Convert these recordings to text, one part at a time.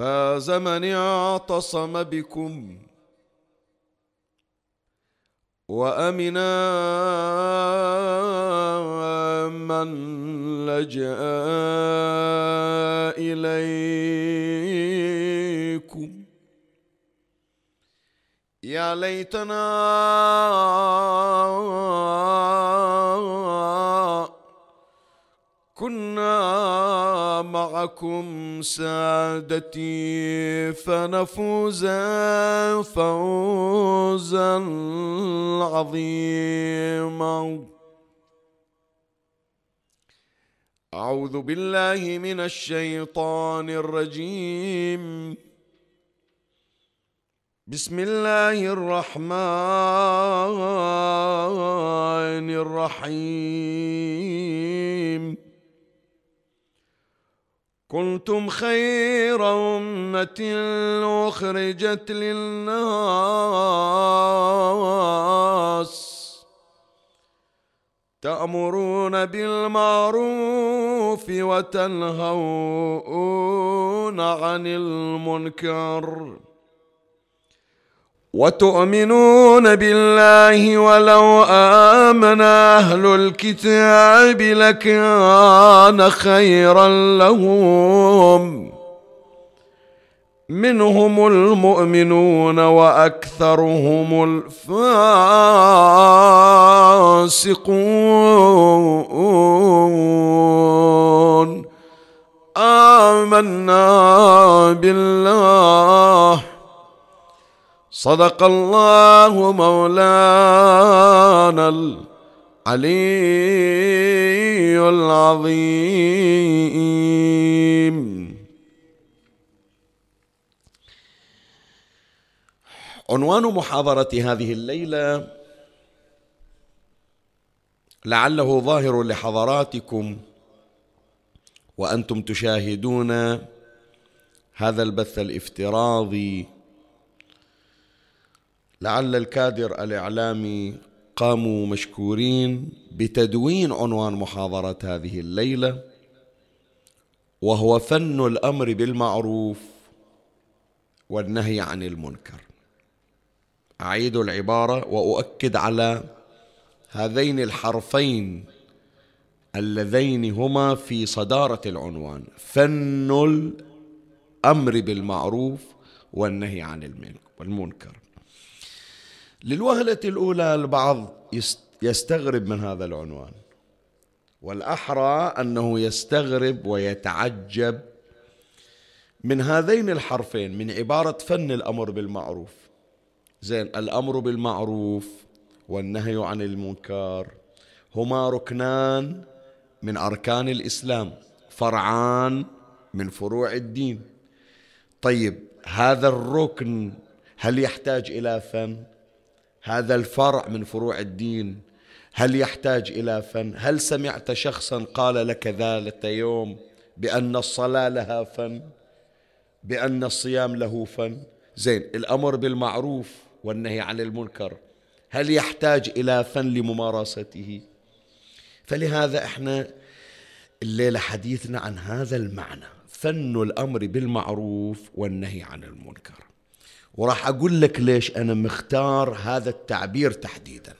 فاز من اعتصم بكم وامنا من لجأ إليكم. يا ليتنا كنا معكم سادتي فنفوز فوزا عظيما. أعوذ بالله من الشيطان الرجيم. بسم الله الرحمن الرحيم. كنتم خير أمة أخرجت للناس. تأمرون بالمعروف وتنهون عن المنكر. وتؤمنون بالله ولو آمن أهل الكتاب لكان خيرا لهم. منهم المؤمنون وأكثرهم الفاسقون. آمنا بالله صدق الله مولانا العلي العظيم. عنوان محاضرة هذه الليلة لعله ظاهر لحضراتكم وأنتم تشاهدون هذا البث الافتراضي لعل الكادر الإعلامي قاموا مشكورين بتدوين عنوان محاضرة هذه الليلة وهو فن الأمر بالمعروف والنهي عن المنكر. أعيد العبارة وأؤكد على هذين الحرفين اللذين هما في صدارة العنوان فن الأمر بالمعروف والنهي عن المنكر للوهلة الأولى البعض يستغرب من هذا العنوان. والأحرى أنه يستغرب ويتعجب من هذين الحرفين من عبارة فن الأمر بالمعروف. زين الأمر بالمعروف والنهي عن المنكر هما ركنان من أركان الإسلام فرعان من فروع الدين. طيب هذا الركن هل يحتاج إلى فن؟ هذا الفرع من فروع الدين. هل يحتاج إلى فن؟ هل سمعت شخصا قال لك ذات يوم بأن الصلاة لها فن؟ بأن الصيام له فن؟ زين الأمر بالمعروف والنهي عن المنكر هل يحتاج إلى فن لممارسته؟ فلهذا إحنا الليلة حديثنا عن هذا المعنى فن الأمر بالمعروف والنهي عن المنكر. وراح أقول لك ليش أنا مختار هذا التعبير تحديدا.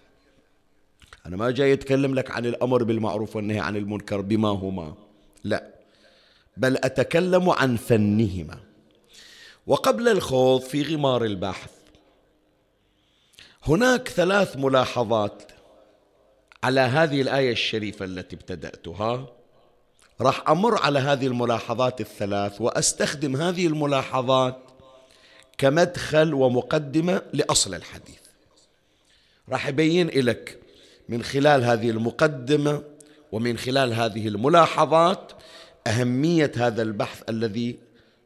أنا ما جاي أتكلم لك عن الأمر بالمعروف والنهي عن المنكر بما هما. لا. بل أتكلم عن فنهما. وقبل الخوض في غمار البحث هناك ثلاث ملاحظات على هذه الآية الشريفة التي ابتدأتها. راح أمر على هذه الملاحظات الثلاث وأستخدم هذه الملاحظات كمدخل ومقدمة لأصل الحديث. راح يبين لك من خلال هذه المقدمة ومن خلال هذه الملاحظات أهمية هذا البحث الذي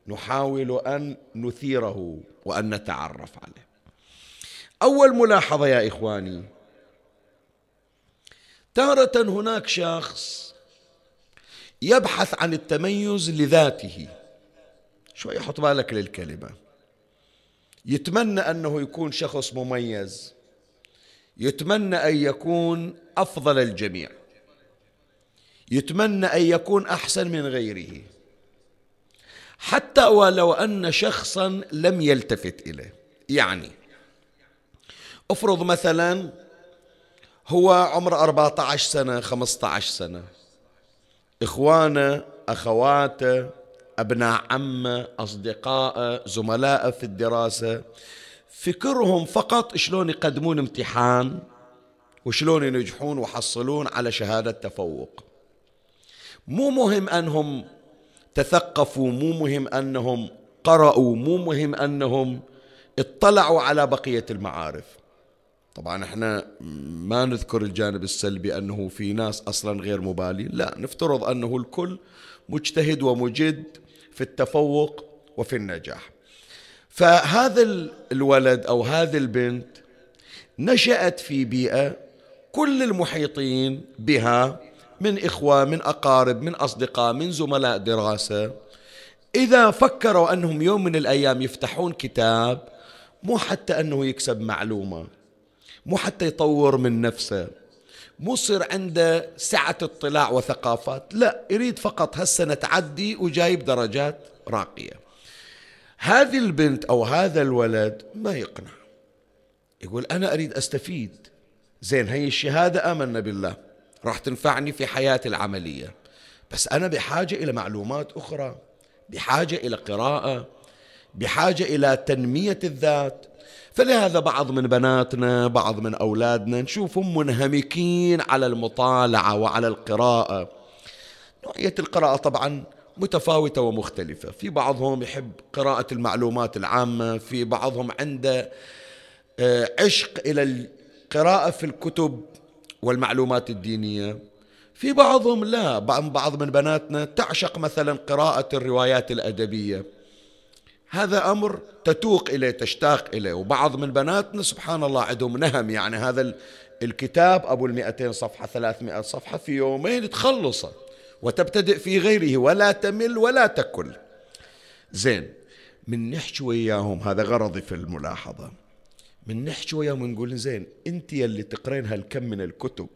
نحاول أن نثيره وأن نتعرف عليه. أول ملاحظة يا إخواني تارة هناك شخص يبحث عن التميز لذاته. شوي حط بالك للكلمة. يتمنى أنه يكون شخص مميز. يتمنى أن يكون أفضل الجميع. يتمنى أن يكون أحسن من غيره. حتى ولو أن شخصا لم يلتفت إليه. يعني افرض مثلا هو عمره 14 سنة 15 سنة. إخوانه أخواته أبناء عمه أصدقائه زملائه في الدراسة. فكرهم فقط شلون يقدمون امتحان وشلون ينجحون ويحصلون على شهادة تفوق. مو مهم أنهم تثقفوا مو مهم أنهم قرأوا مو مهم أنهم اطلعوا على بقية المعارف. طبعا إحنا ما نذكر الجانب السلبي أنه في ناس أصلا غير مبالين. لا نفترض أنه الكل مجتهد ومجد في التفوق وفي النجاح. فهذا الولد أو هذه البنت نشأت في بيئة كل المحيطين بها من إخوة من أقارب من أصدقاء من زملاء دراسة. إذا فكروا أنهم يوم من الأيام يفتحون كتاب مو حتى أنه يكسب معلومة مو حتى يطور من نفسه. مو يصير عنده سعة اطلاع وثقافات. لا يريد فقط هالسنة تعدي وجايب درجات راقية. هذه البنت أو هذا الولد ما يقنع. يقول أنا أريد أستفيد. زين هي الشهادة آمنا بالله. راح تنفعني في حياتي العملية. بس أنا بحاجة إلى معلومات أخرى بحاجة إلى قراءة بحاجة إلى تنمية الذات. فلهذا بعض من بناتنا بعض من أولادنا نشوفهم منهمكين على المطالعة وعلى القراءة. نوعية القراءة طبعا متفاوتة ومختلفة. في بعضهم يحب قراءة المعلومات العامة في بعضهم عنده آه، عشق إلى القراءة في الكتب والمعلومات الدينية. في بعضهم لا. بعض من بناتنا تعشق مثلا قراءة الروايات الأدبية. هذا أمر تتوق إليه تشتاق إليه. وبعض من بناتنا سبحان الله عندهم نهم يعني هذا الكتاب أبو المئتين صفحة ثلاثمائة صفحة في يومين تخلصه وتبتدئ في غيره ولا تمل ولا تكل. زين من نحكي وياهم هذا غرضي في الملاحظة. من نحكي وياهم نقول زين أنت يلي تقرين هالكم من الكتب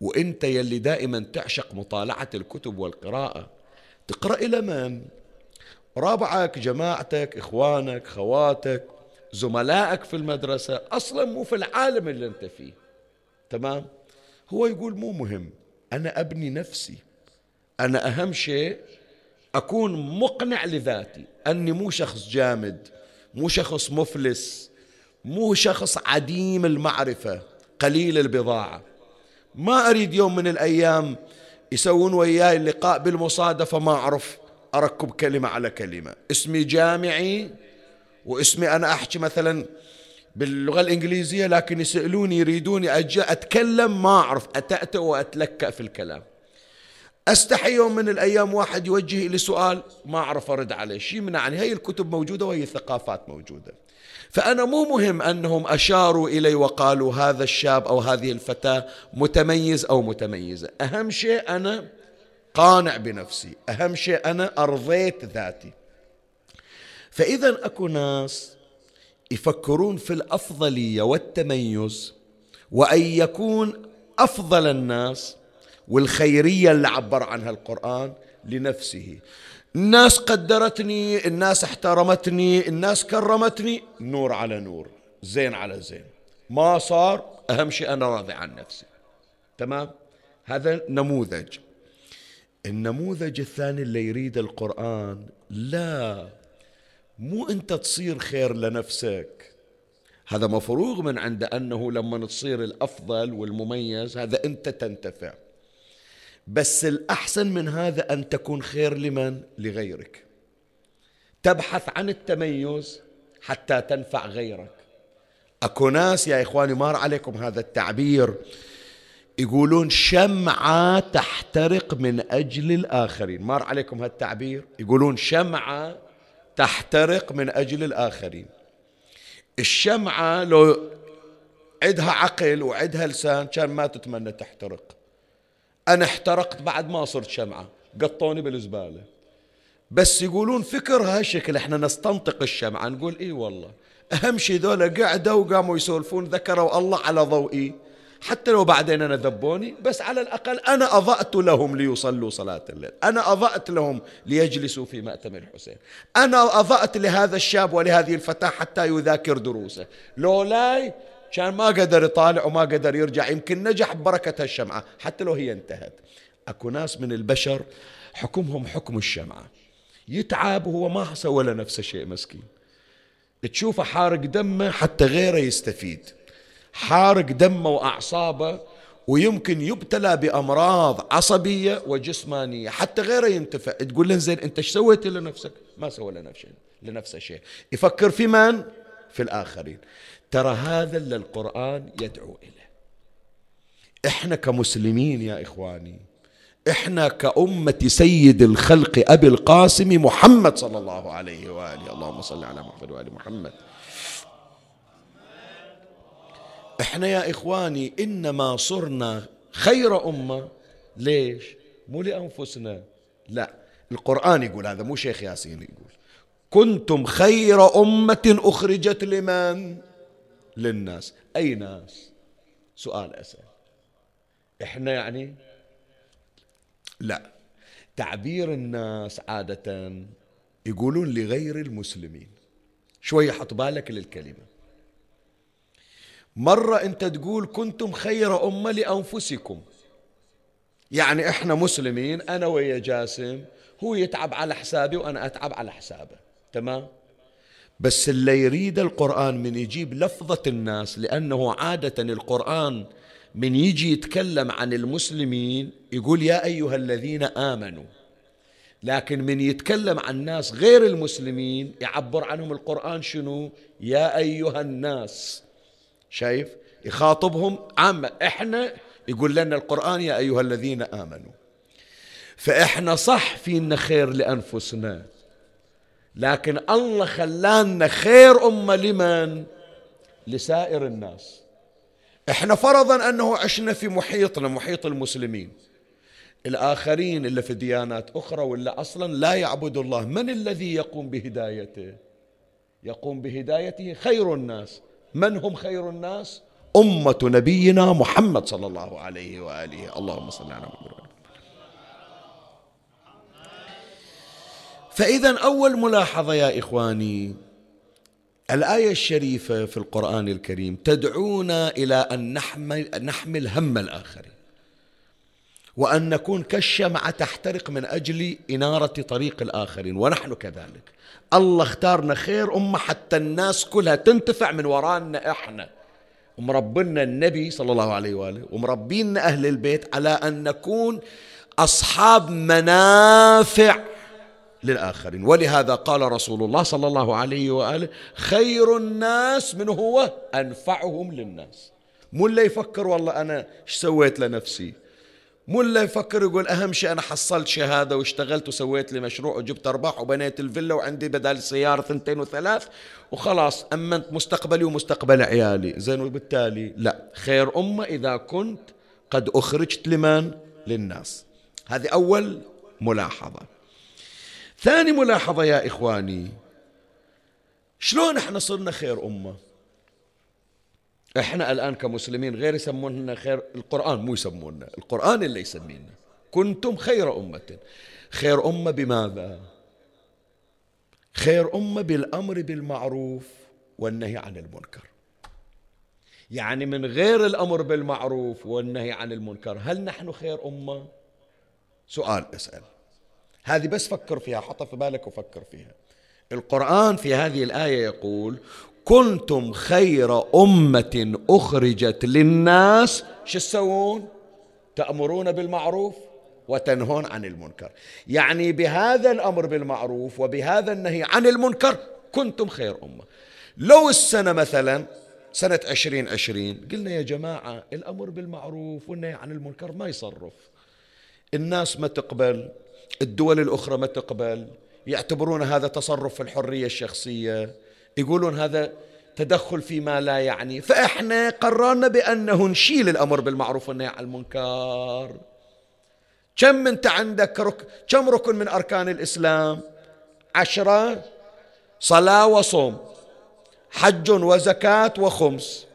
وأنت يلي دائما تعشق مطالعة الكتب والقراءة تقرأ إلى من؟ ربعك جماعتك إخوانك خواتك زملائك في المدرسة أصلا مو في العالم اللي أنت فيه. تمام؟ هو يقول مو مهم أنا أبني نفسي. أنا أهم شيء أكون مقنع لذاتي. أني مو شخص جامد مو شخص مفلس مو شخص عديم المعرفة قليل البضاعة. ما أريد يوم من الأيام يسوون وياي اللقاء بالمصادفة ما أعرف. أركب كلمة على كلمة. اسمي جامعي واسمي أنا أحكي مثلا باللغة الإنجليزية لكن يسألوني يريدوني أجي أتكلم ما أعرف أتأتأ وأتلكأ في الكلام. أستحي يوم من الأيام واحد يوجه لي سؤال ما أعرف أرد عليه. شيء يمنعني هي الكتب موجودة وهي الثقافات موجودة. فأنا مو مهم أنهم أشاروا إلي وقالوا هذا الشاب أو هذه الفتاة متميز أو متميزة. أهم شيء أنا قانع بنفسي. أهم شيء أنا أرضيت ذاتي. فإذا أكو ناس يفكرون في الأفضلية والتميز وأن يكون أفضل الناس والخيرية اللي عبر عنها القرآن لنفسه. الناس قدرتني الناس احترمتني الناس كرمتني نور على نور زين على زين. ما صار أهم شيء أنا راضي عن نفسي. تمام؟ هذا نموذج. النموذج الثاني اللي يريد القرآن لا مو أنت تصير خير لنفسك. هذا مفروغ من عند أنه لما تصير الأفضل والمميز هذا أنت تنتفع. بس الأحسن من هذا أن تكون خير لمن؟ لغيرك. تبحث عن التميز حتى تنفع غيرك. أكو ناس يا إخواني مار عليكم هذا التعبير. يقولون شمعة تحترق من أجل الآخرين. مار عليكم هالتعبير. يقولون شمعة تحترق من أجل الآخرين. الشمعة لو عدها عقل وعدها لسان كان ما تتمنى تحترق. أنا احترقت بعد ما صرت شمعة. قطوني بالزبالة. بس يقولون فكرها هالشكل إحنا نستنطق الشمعة. نقول اي والله. أهم شيء ذولا قعدوا وقاموا يسولفون ذكروا الله على ضوئي. حتى لو بعدين أنا ذبوني بس على الأقل أنا أضأت لهم ليصلوا صلاة الليل. أنا أضأت لهم ليجلسوا في مأتم الحسين. أنا أضأت لهذا الشاب ولهذه الفتاة حتى يذاكر دروسه. لولاي كان ما قدر يطالع وما قدر يرجع يمكن نجح ببركة الشمعة حتى لو هي انتهت. أكو ناس من البشر حكمهم حكم الشمعة. يتعب وهو ما سوى له نفس الشيء مسكين. تشوفه حارق دمه حتى غيره يستفيد. حارق دمه وأعصابه ويمكن يبتلى بأمراض عصبية وجسمانية حتى غيره ينتفع. تقول له زين أنت إيش سويت لنفسك؟ ما سوى لنفسه لنفسه شيء. يفكر في من؟ في الآخرين. ترى هذا اللي القرآن يدعو إليه. إحنا كمسلمين يا إخواني إحنا كأمة سيد الخلق أبي القاسم محمد صلى الله عليه وآله. اللهم صل على محمد وآل محمد. إحنا يا إخواني إنما صرنا خير أمة. ليش؟ مو لأنفسنا. لا القرآن يقول هذا مو شيخ ياسين يقول. كنتم خير أمة أخرجت لمن؟ للناس. أي ناس؟ سؤال أسأل. إحنا يعني؟ لا. تعبير الناس عادة يقولون لغير المسلمين. شوي حط بالك للكلمة. مرة أنت تقول كنتم خير أمة لأنفسكم. يعني إحنا مسلمين أنا ويا جاسم هو يتعب على حسابي وأنا أتعب على حسابه. تمام؟ بس اللي يريد القرآن من يجيب لفظة الناس لأنه عادة القرآن من يجي يتكلم عن المسلمين يقول يا أيها الذين آمنوا. لكن من يتكلم عن ناس غير المسلمين يعبر عنهم القرآن شنو؟ يا أيها الناس. شايف؟ يخاطبهم عامة. إحنا يقول لنا القرآن يا أيها الذين آمنوا فإحنا صح فينا خير لأنفسنا لكن الله خلانا خير أمة لمن؟ لسائر الناس. إحنا فرضا أنه عشنا في محيطنا محيط المسلمين. الآخرين اللي في ديانات أخرى ولا أصلا لا يعبد الله من الذي يقوم بهدايته؟ يقوم بهدايته خير الناس. من هم خير الناس؟ أمة نبينا محمد صلى الله عليه وآله. اللهم صل على محمد. فإذا أول ملاحظة يا إخواني الآية الشريفة في القرآن الكريم تدعونا إلى أن نحمل, نحمل هم الآخرين وأن نكون كالشمعة تحترق من أجل إنارة طريق الآخرين ونحن كذلك. الله اختارنا خير أمة حتى الناس كلها تنتفع من ورانا إحنا. ومربنا النبي صلى الله عليه وآله ومربينا أهل البيت على أن نكون أصحاب منافع للآخرين. ولهذا قال رسول الله صلى الله عليه وآله خير الناس من هو أنفعهم للناس. مو اللي يفكر والله أنا إيش سويت لنفسي؟ مو اللي يفكر يقول أهم شيء أنا حصلت شهادة واشتغلت وسويت لي مشروع وجبت أرباح وبنيت الفيلا وعندي بدل سيارة ثنتين وثلاث وخلاص أمنت مستقبلي ومستقبل عيالي. زين وبالتالي لا خير أمة إذا كنت قد أخرجت لمن؟ للناس. هذه أول ملاحظة. ثاني ملاحظة يا إخواني شلون إحنا صرنا خير أمة؟ إحنا الآن كمسلمين غير يسموننا خير القرآن مو يسموننا القرآن اللي يسمينا. كنتم خير أمة. خير أمة بماذا؟ خير أمة بالأمر بالمعروف والنهي عن المنكر. يعني من غير الأمر بالمعروف والنهي عن المنكر هل نحن خير أمة؟ سؤال أسأل. هذه بس فكر فيها حط في بالك وفكر فيها. القرآن في هذه الآية يقول كنتم خير أمة أخرجت للناس شو تسوون؟ تأمرون بالمعروف وتنهون عن المنكر. يعني بهذا الأمر بالمعروف وبهذا النهي عن المنكر كنتم خير أمة. لو السنة مثلا سنة عشرين عشرين قلنا يا جماعة الأمر بالمعروف والنهي عن المنكر ما يصرف. الناس ما تقبل الدول الأخرى ما تقبل يعتبرون هذا تصرف في الحرية الشخصية. يقولون هذا تدخل فيما لا يعني. فإحنا قررنا بأنه نشيل الأمر بالمعروف والنهي عن المنكر. كم أنت عندك رك... كم ركن من أركان الإسلام؟ عشرة؟ صلاة وصوم حج وزكاة وخمس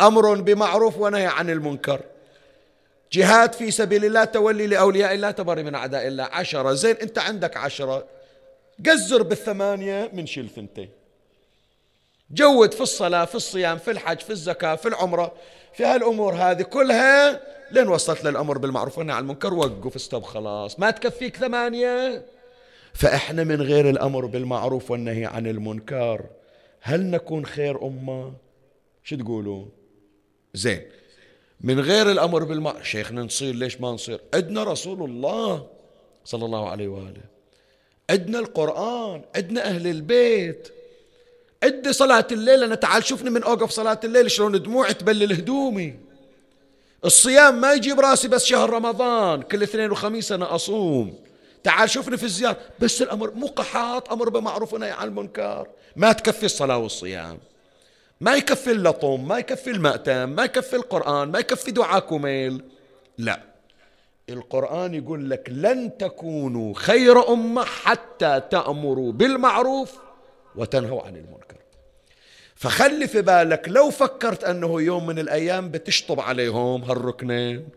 أمر بمعروف ونهي عن المنكر جهاد في سبيل الله تولي لأولياء الله تبري من أعداء الله. عشرة. زين أنت عندك عشرة. قزر بالثمانية من شيل ثنتين. جود في الصلاة في الصيام في الحج في الزكاة في العمرة. في هالأمور هذه كلها لين وصلت للأمر بالمعروف. والنهي عن المنكر وقف استب خلاص. ما تكفيك ثمانية؟ فإحنا من غير الأمر بالمعروف والنهي عن المنكر هل نكون خير أمة؟ شو تقولون؟ زين. من غير الأمر بالمعروف شيخنا نصير ليش ما نصير؟ عندنا رسول الله صلى الله عليه وآله. عندنا القرآن عندنا أهل البيت. عندي صلاة الليل أنا تعال شوفني من أوقف صلاة الليل شلون دموع تبلل هدومي. الصيام ما يجيب راسي بس شهر رمضان كل اثنين وخميس أنا أصوم. تعال شوفني في الزيارة. بس الأمر مو قحاط أمر بمعروف ونهي عن المنكر. ما تكفي الصلاة والصيام. ما يكفي اللطم ما يكفي المأتم ما يكفي القرآن ما يكفي دعاء كميل لا. القرآن يقول لك لن تكونوا خير أمة حتى تأمروا بالمعروف وتنهوا عن المنكر. فخلي في بالك لو فكرت أنه يوم من الأيام بتشطب عليهم هالركنين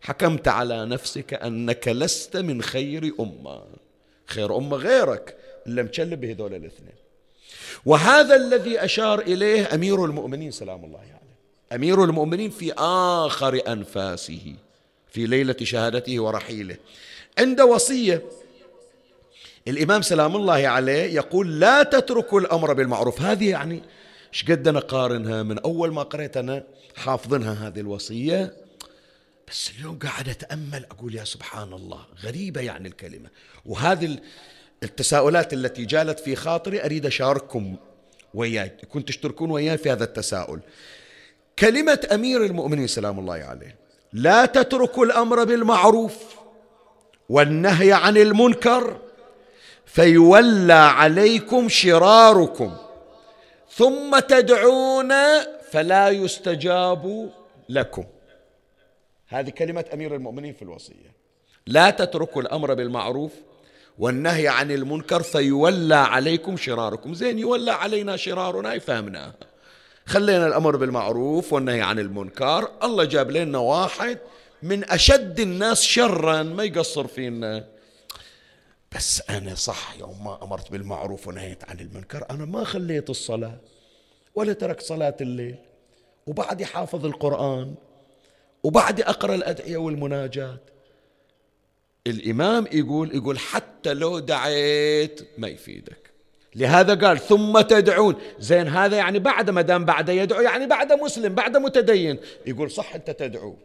حكمت على نفسك أنك لست من خير أمة. خير أمة غيرك إلا مشلب بهذول الاثنين. وهذا الذي أشار إليه أمير المؤمنين سلام الله عليه. يعني. أمير المؤمنين في آخر أنفاسه في ليلة شهادته ورحيله. عند وصية الإمام سلام الله عليه يقول لا تتركوا الأمر بالمعروف. هذه يعني إيش قد نقارنها من أول ما قريت أنا حافظنها هذه الوصية. بس اليوم قاعد أتأمل أقول يا سبحان الله غريبة يعني الكلمة. وهذه التساؤلات التي جالت في خاطري أريد أشارككم وياي كنت تشتركون وياي في هذا التساؤل. كلمة أمير المؤمنين سلام الله عليه لا تتركوا الأمر بالمعروف والنهي عن المنكر فيولى عليكم شراركم. ثم تدعون فلا يستجاب لكم. هذه كلمة أمير المؤمنين في الوصية. لا تتركوا الأمر بالمعروف والنهي عن المنكر فيولى عليكم شراركم. زين يولى علينا شرارنا فهمناها خلينا الأمر بالمعروف والنهي عن المنكر. الله جاب لنا واحد من أشد الناس شرا ما يقصر فينا. بس أنا صح يوم ما أمرت بالمعروف ونهيت عن المنكر أنا ما خليت الصلاة ولا تركت صلاة الليل. وبعد حافظ القرآن وبعد أقرأ الأدعية والمناجات. الإمام يقول يقول حتى لو دعيت ما يفيدك. لهذا قال ثم تدعون. زين هذا يعني بعد ما دام بعد يدعو يعني بعد مسلم بعد متدين. يقول صح أنت تدعو.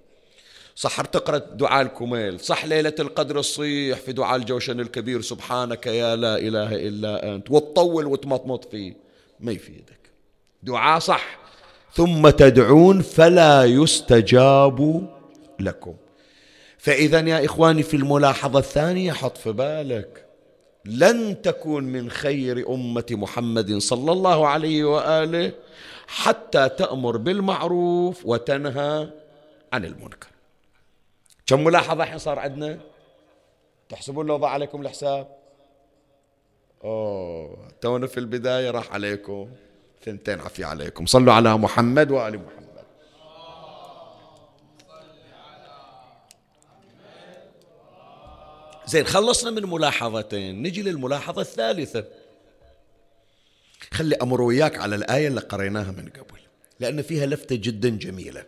صح تقرأ دعاء الكميل صح ليلة القدر الصيح في دعاء الجوشن الكبير سبحانك يا لا إله إلا أنت وتطول وتمطمط فيه. ما يفيدك دعاء صح. ثم تدعون فلا يستجاب لكم. فإذا يا إخواني في الملاحظة الثانية حط في بالك لن تكون من خير أمة محمد صلى الله عليه وآله حتى تأمر بالمعروف وتنهى عن المنكر. كم ملاحظة الحين صار عندنا؟ تحسبون لو ضع عليكم الحساب؟ أوه تونا في البداية راح عليكم. ثنتين عفي عليكم. صلوا على محمد وآل محمد. زين خلصنا من ملاحظتين. نجي للملاحظة الثالثة. خلي أمر وياك على الآية اللي قريناها من قبل لأن فيها لفتة جدا جميلة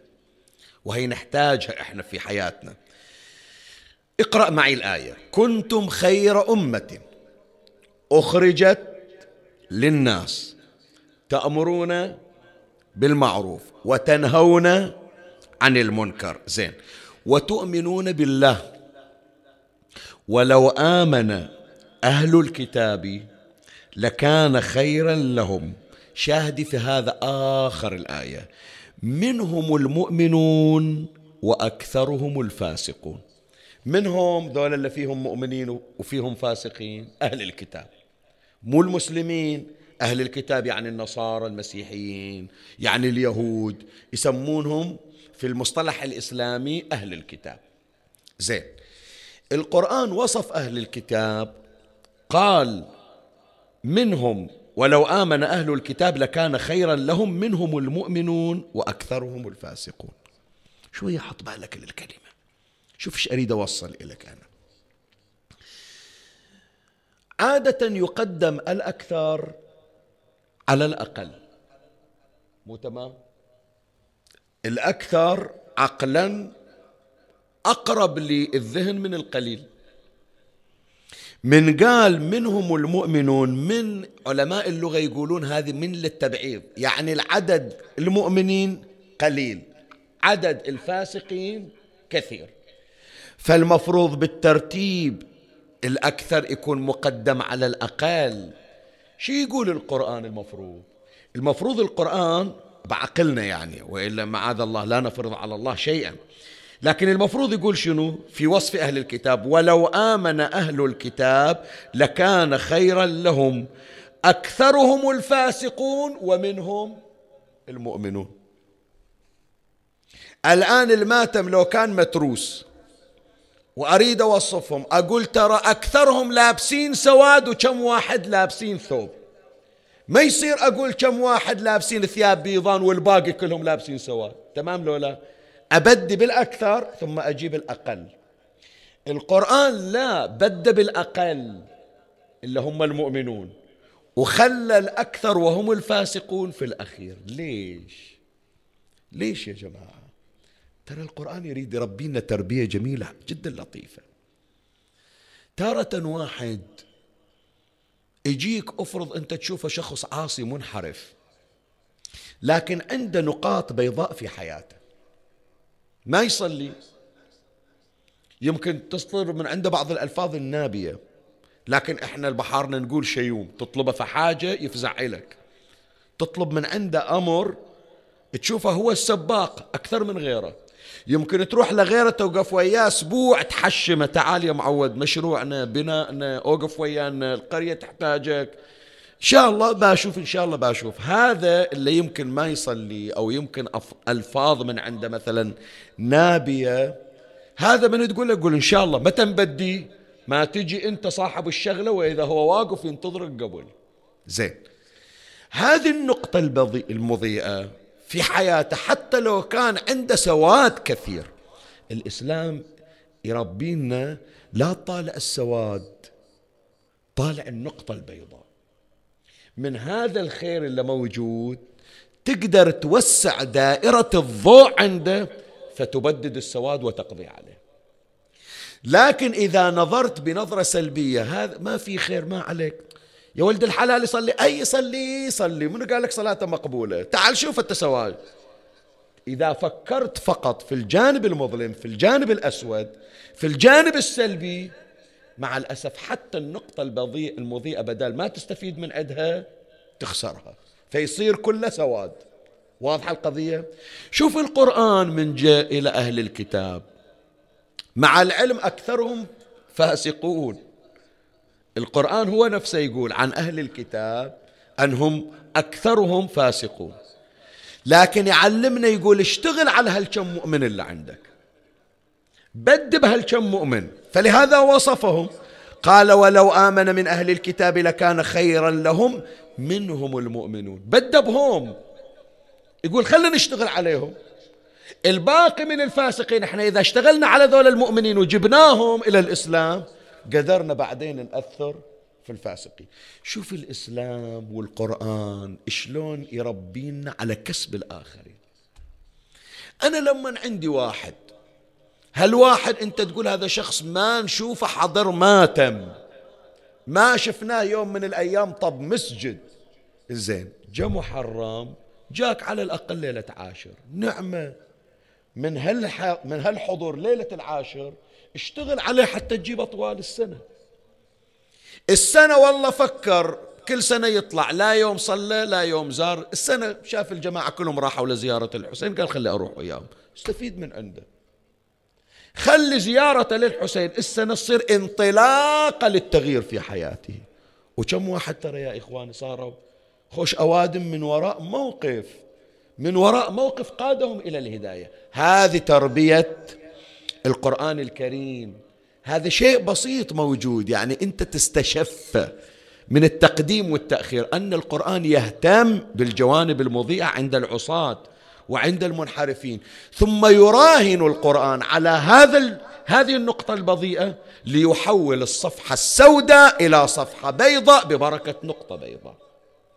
وهي نحتاجها إحنا في حياتنا. اقرأ معي الآية. كنتم خير أمة أخرجت للناس تأمرون بالمعروف وتنهون عن المنكر. زين. وتؤمنون بالله ولو آمن أهل الكتاب لكان خيرا لهم. شاهدي في هذا آخر الآية. منهم المؤمنون وأكثرهم الفاسقون. منهم ذول اللي فيهم مؤمنين وفيهم فاسقين أهل الكتاب. مو المسلمين. أهل الكتاب يعني النصارى المسيحيين يعني اليهود. يسمونهم في المصطلح الإسلامي أهل الكتاب. زين. القرآن وصف أهل الكتاب قال منهم ولو آمن أهل الكتاب لكان خيرا لهم منهم المؤمنون وأكثرهم الفاسقون. شوية حط بالك للكلمة. شوف إيش أريد أوصل إليك أنا. عادة يقدم الأكثر على الأقل. مو تمام؟ الأكثر عقلا أقرب للذهن من القليل. من قال منهم المؤمنون من علماء اللغة يقولون هذه من للتبعيض. يعني العدد المؤمنين قليل عدد الفاسقين كثير. فالمفروض بالترتيب الأكثر يكون مقدم على الأقل. شو يقول القرآن المفروض؟ المفروض القرآن بعقلنا يعني وإلا معاذ الله لا نفرض على الله شيئا. لكن المفروض يقول شنو؟ في وصف أهل الكتاب ولو آمن أهل الكتاب لكان خيرا لهم. أكثرهم الفاسقون ومنهم المؤمنون. الآن الماتم لو كان متروس وأريد أوصفهم. أقول ترى أكثرهم لابسين سواد وكم واحد لابسين ثوب. ما يصير أقول كم واحد لابسين ثياب بيضان والباقي كلهم لابسين سواد. تمام لو لا؟ أبدي بالأكثر ثم أجيب الأقل. القرآن لا بد بالأقل اللي هم المؤمنون. وخلى الأكثر وهم الفاسقون في الأخير. ليش؟ ليش يا جماعة؟ ترى القرآن يريد يربينا تربية جميلة جدا لطيفة. تارة واحد يجيك أفرض أنت تشوفه شخص عاصي منحرف لكن عنده نقاط بيضاء في حياته. ما يصلي. يمكن تصدر من عنده بعض الألفاظ النابية لكن إحنا البحارنا نقول شيوم تطلبه في حاجة يفزع لك تطلب من عنده أمر تشوفه هو السباق أكثر من غيره. يمكن تروح لغيره توقف وياه أسبوع تحشمه. تعال يا معود مشروعنا بنائنا أوقف ويانا القرية تحتاجك. إن شاء الله بشوف إن شاء الله بشوف هذا اللي يمكن ما يصلي أو يمكن ألفاظ من عنده مثلا نابية. هذا من تقول له قول إن شاء الله متى نبدي؟ ما تجي أنت صاحب الشغلة وإذا هو واقف ينتظرك قبل. زين. هذه النقطة المضيئة. في حياته حتى لو كان عنده سواد كثير. الإسلام يربينا لا طالع السواد طالع النقطة البيضاء. من هذا الخير اللي موجود تقدر توسع دائرة الضوء عنده فتبدد السواد وتقضي عليه. لكن إذا نظرت بنظرة سلبية هذا ما في خير ما عليك. يا ولد الحلال يصلي. أي يصلي يصلي. منو قال لك صلاته مقبولة؟ تعال شوف سواد إذا فكرت فقط في الجانب المظلم في الجانب الأسود في الجانب السلبي مع الأسف حتى النقطة البضيء المضيئة بدل ما تستفيد من عندها تخسرها. فيصير كله سواد. واضحة القضية؟ شوف القرآن من جاء إلى أهل الكتاب. مع العلم أكثرهم فاسقون. القرآن هو نفسه يقول عن أهل الكتاب أنهم أكثرهم فاسقون. لكن يعلمنا يقول اشتغل على هالكم مؤمن اللي عندك. بد بهالكم مؤمن. فلهذا وصفهم. قال ولو آمن من أهل الكتاب لكان خيرا لهم منهم المؤمنون. بدبهم يقول خلينا نشتغل عليهم. الباقي من الفاسقين إحنا إذا اشتغلنا على ذول المؤمنين وجبناهم إلى الإسلام قدرنا بعدين نأثر في الفاسقين. شوف الإسلام والقرآن شلون يربينا على كسب الآخرين. أنا لما عندي واحد هالواحد أنت تقول هذا شخص ما نشوفه حضر ماتم ما شفناه يوم من الأيام طب مسجد؟ زين جا محرم جاك على الأقل ليلة عاشر. نعمة من. من هالحضور ليلة العاشر اشتغل عليه حتى تجيبه طوال السنة. السنة والله فكر كل سنة يطلع لا يوم صلى لا يوم زار. السنة شاف الجماعة كلهم راحوا لزيارة الحسين قال خلي أروح وياهم. استفيد من عنده. خلي زيارته للحسين. السنة تصير انطلاقة للتغيير في حياته. وكم واحد ترى يا إخواني صاروا خوش أوادم من وراء موقف من وراء موقف قادهم إلى الهداية. هذه تربية القرآن الكريم. هذا شيء بسيط موجود يعني أنت تستشف من التقديم والتأخير أن القرآن يهتم بالجوانب المضيئة عند العصاة وعند المنحرفين. ثم يراهن القرآن على هذا هذه النقطة البضيئة ليحول الصفحة السوداء إلى صفحة بيضاء ببركة نقطة بيضاء.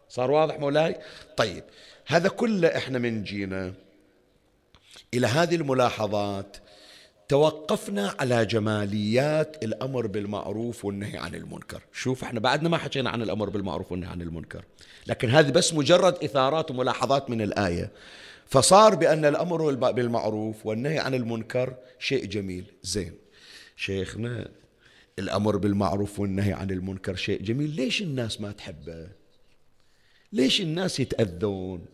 صار واضح مولاي؟ طيب هذا كله إحنا من جينا إلى هذه الملاحظات توقفنا على جماليات الأمر بالمعروف والنهي عن المنكر. شوف إحنا بعدنا ما حكينا عن الأمر بالمعروف والنهي عن المنكر. لكن هذه بس مجرد إثارات وملاحظات من الآية. فصار بأن الأمر بالمعروف والنهي عن المنكر شيء جميل. زين. شيخنا الأمر بالمعروف والنهي عن المنكر شيء جميل. ليش الناس ما تحبه؟ ليش الناس يتأذون؟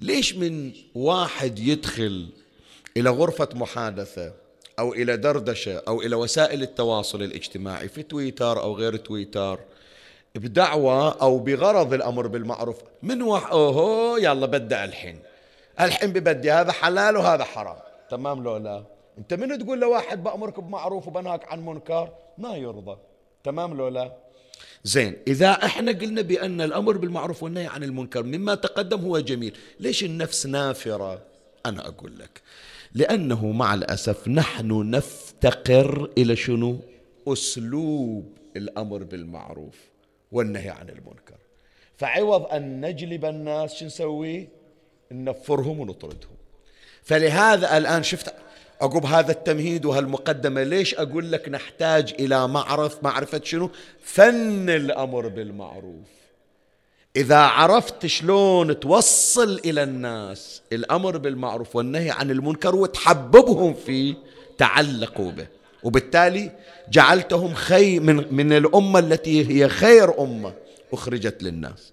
ليش من واحد يدخل إلى غرفة محادثة أو إلى دردشة أو إلى وسائل التواصل الاجتماعي في تويتر أو غير تويتر بدعوة أو بغرض الأمر بالمعروف من واحد أوهو يلا بدأ الحين. الحين ببدي هذا حلال وهذا حرام. تمام لو لا؟ أنت من تقول لواحد بأمرك بمعروف وبنهاك عن منكر؟ ما يرضى. تمام لو لا؟ زين إذا إحنا قلنا بأن الأمر بالمعروف والنهي عن المنكر مما تقدم هو جميل ليش النفس نافرة؟ أنا أقول لك. لأنه مع الأسف نحن نفتقر إلى شنو؟ أسلوب الأمر بالمعروف والنهي عن المنكر. فعوض أن نجلب الناس شو نسوي؟ ننفرهم ونطردهم. فلهذا الآن شفت عقب هذا التمهيد وهالمقدمة ليش أقول لك نحتاج إلى معرف معرفة شنو؟ فن الأمر بالمعروف. إذا عرفت شلون توصل إلى الناس الأمر بالمعروف والنهي عن المنكر وتحببهم فيه تعلقوا به. وبالتالي جعلتهم خي من, من الأمة التي هي خير أمة أخرجت للناس.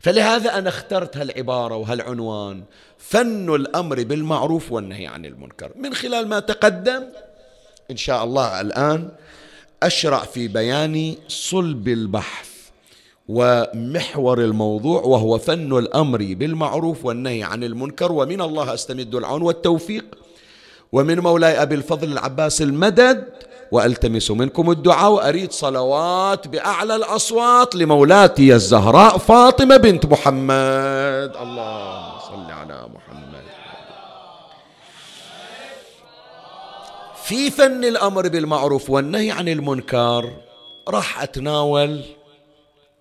فلهذا أنا اخترت هالعبارة وهالعنوان فن الأمر بالمعروف والنهي عن المنكر. من خلال ما تقدم إن شاء الله الآن أشرع في بيان صلب البحث. ومحور الموضوع وهو فن الأمر بالمعروف والنهي عن المنكر ومن الله أستمد العون والتوفيق. ومن مولاي أبي الفضل العباس المدد وألتمس منكم الدعاء وأريد صلوات بأعلى الأصوات لمولاتي الزهراء فاطمة بنت محمد. اللهم صل على محمد. في فن الأمر بالمعروف والنهي عن المنكر راح أتناول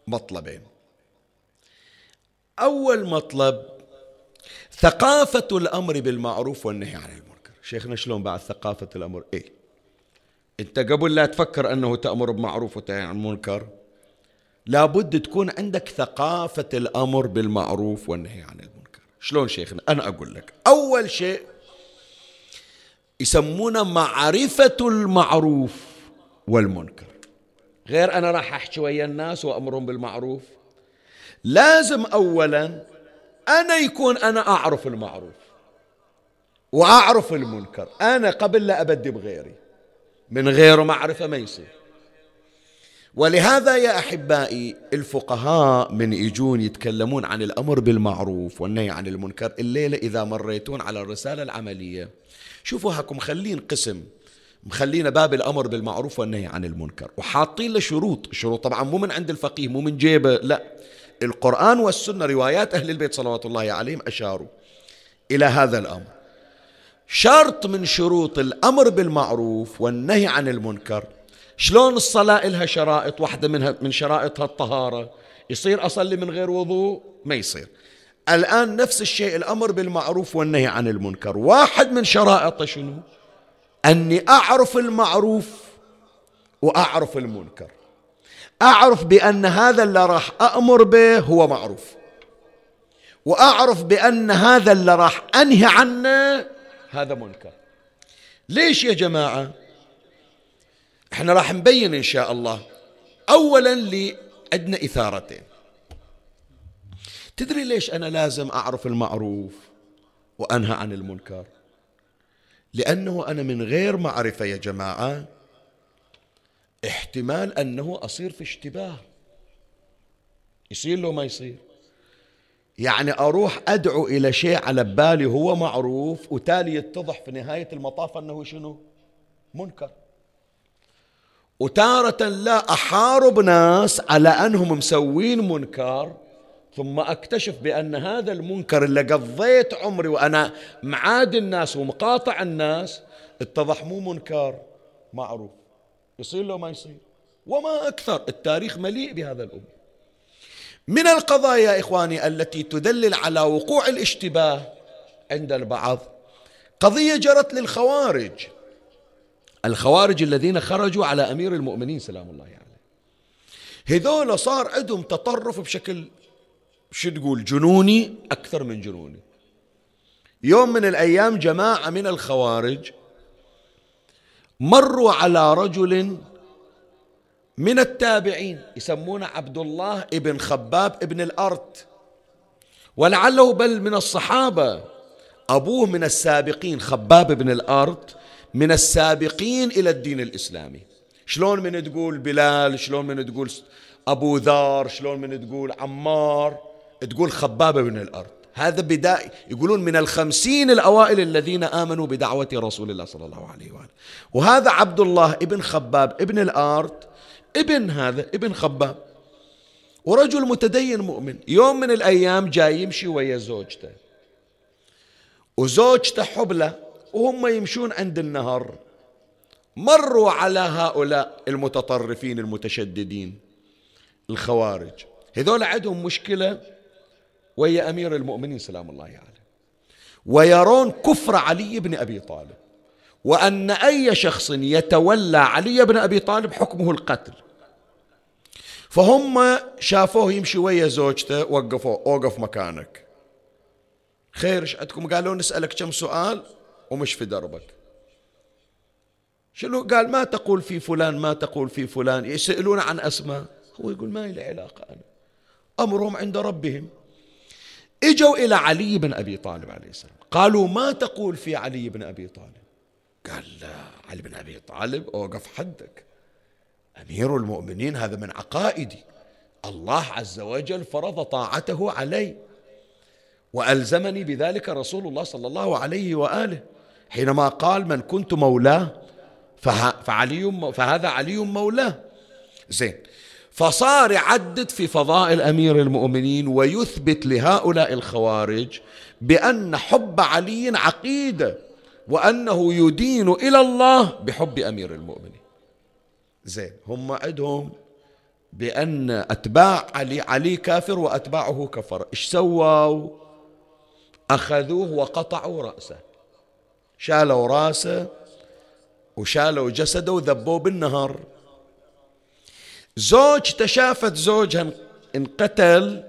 مطلبين. أول مطلب ثقافة الأمر بالمعروف والنهي عن المنكر. شيخنا شلون بعد ثقافة الأمر؟ إيه. أنت قبل لا تفكر أنه تأمر بمعروف وتنهي عن المنكر لابد تكون عندك ثقافة الأمر بالمعروف والنهي عن المنكر. شلون شيخنا؟ أنا أقول لك. أول شيء يسمونه معرفة المعروف والمنكر. غير أنا راح أحكي ويا الناس وأمرهم بالمعروف. لازم اولا أنا يكون أنا أعرف المعروف وأعرف المنكر. أنا قبل لا أبدي بغيري من غير معرفة ما يصير. ولهذا يا أحبائي الفقهاء من يجون يتكلمون عن الأمر بالمعروف والنهي عن المنكر الليلة إذا مريتون على الرسالة العملية. شوفوا هاكم خلين قسم. مخلينا باب الأمر بالمعروف والنهي عن المنكر. وحاطين له شروط. الشروط طبعا مو من عند الفقيه مو من جيبه لا. القرآن والسنة روايات أهل البيت صلوات الله عليهم أشاروا إلى هذا الأمر. شرط من شروط الأمر بالمعروف والنهي عن المنكر. شلون الصلاة إلها شرائط؟ واحدة منها من شرائطها الطهارة. يصير أصلي من غير وضوء؟ ما يصير. الآن نفس الشيء الأمر بالمعروف والنهي عن المنكر. واحد من شرائطه شنو؟ أني أعرف المعروف وأعرف المنكر. أعرف بأن هذا اللي راح أأمر به هو معروف. وأعرف بأن هذا اللي راح أنهي عنه هذا منكر. ليش يا جماعة؟ إحنا راح نبين إن شاء الله. أولا لي عندنا إثارتين. تدري ليش أنا لازم أعرف المعروف وأنهى عن المنكر؟ لأنه أنا من غير معرفة يا جماعة احتمال أنه أصير في اشتباه. يصير له ما يصير. يعني أروح أدعو إلى شيء على بالي هو معروف وتالي يتضح في نهاية المطاف أنه شنو؟ منكر. وتارة لا أحارب ناس على أنهم مسوين منكر ثم أكتشف بأن هذا المنكر اللي قضيت عمري وأنا معاد الناس ومقاطع الناس. اتضح مو منكر معروف. يصير له ما يصير. وما أكثر. التاريخ مليء بهذا الأمر. من القضايا يا إخواني التي تدلل على وقوع الاشتباه عند البعض قضية جرت للخوارج. الخوارج الذين خرجوا على أمير المؤمنين سلام الله عليه. يعني. هذول صار عندهم تطرف بشكل شو تقول؟ جنوني؟ أكثر من جنوني. يوم من الأيام جماعة من الخوارج مروا على رجل من التابعين يسمونه عبد الله ابن خباب ابن الأرض ولعله بل من الصحابة. أبوه من السابقين خباب بن الأرض من السابقين إلى الدين الإسلامي. شلون من تقول بلال؟ شلون من تقول أبو ذر؟ شلون من تقول عمار؟ تقول خباب بن الأرض. هذا بداية يقولون من الخمسين الأوائل الذين آمنوا بدعوة رسول الله صلى الله عليه وآله. وهذا عبد الله ابن خباب ابن الأرض ابن هذا ابن خباب. ورجل متدين مؤمن. يوم من الأيام جاي يمشي ويا زوجته. وزوجته حبلة وهم يمشون عند النهر. مروا على هؤلاء المتطرفين المتشددين الخوارج. هذول عندهم مشكلة ويا أمير المؤمنين سلام الله عليه. يعني. ويرون كفر علي بن أبي طالب وأن أي شخص يتولى علي بن أبي طالب حكمه القتل. فهم شافوه يمشي ويا زوجته وقفوه أوقف مكانك. خير إيش عندكم؟ قالوا نسألك كم سؤال ومش في دربك. شنو؟ قال ما تقول في فلان ما تقول في فلان يسألون عن أسماء. هو يقول ما لي علاقة أنا. أمرهم عند ربهم. إجوا إلى علي بن أبي طالب عليه السلام. قالوا ما تقول في علي بن أبي طالب؟ قال لا علي بن أبي طالب أوقف حدك. أمير المؤمنين هذا من عقائدي. الله عز وجل فرض طاعته علي وألزمني بذلك رسول الله صلى الله عليه وآله. حينما قال من كنت مولاه فعلي فهذا علي مولاه. زين فصار يعدد في فضائل أمير المؤمنين ويثبت لهؤلاء الخوارج بأن حب علي عقيدة وأنه يدين إلى الله بحب أمير المؤمنين. زين هم عندهم بأن أتباع علي علي كافر وأتباعه كفر. إيش سووا؟ أخذوه وقطعوا رأسه. شالوا رأسه وشالوا جسده وذبوه بالنهر. زوجته شافت زوجها انقتل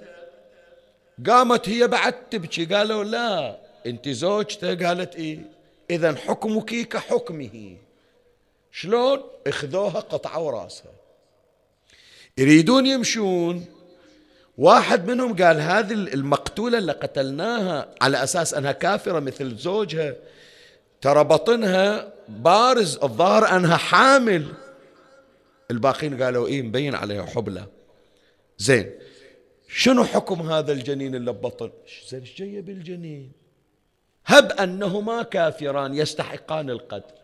قامت هي بعد تبكي قالوا لا انت زوجته قالت إيه؟ اذا حكمك كحكمه. شلون؟ اخذوها قطعوا راسها. يريدون يمشون. واحد منهم قال هذه المقتولة اللي قتلناها على أساس أنها كافرة مثل زوجها ترى بطنها بارز الظاهر أنها حامل. الباقين قالوا إيه مبين عليها حبلة. زين شنو حكم هذا الجنين اللي ببطن؟ زين إيش جاية بالجنين؟ هب أنهما كافران يستحقان القتل.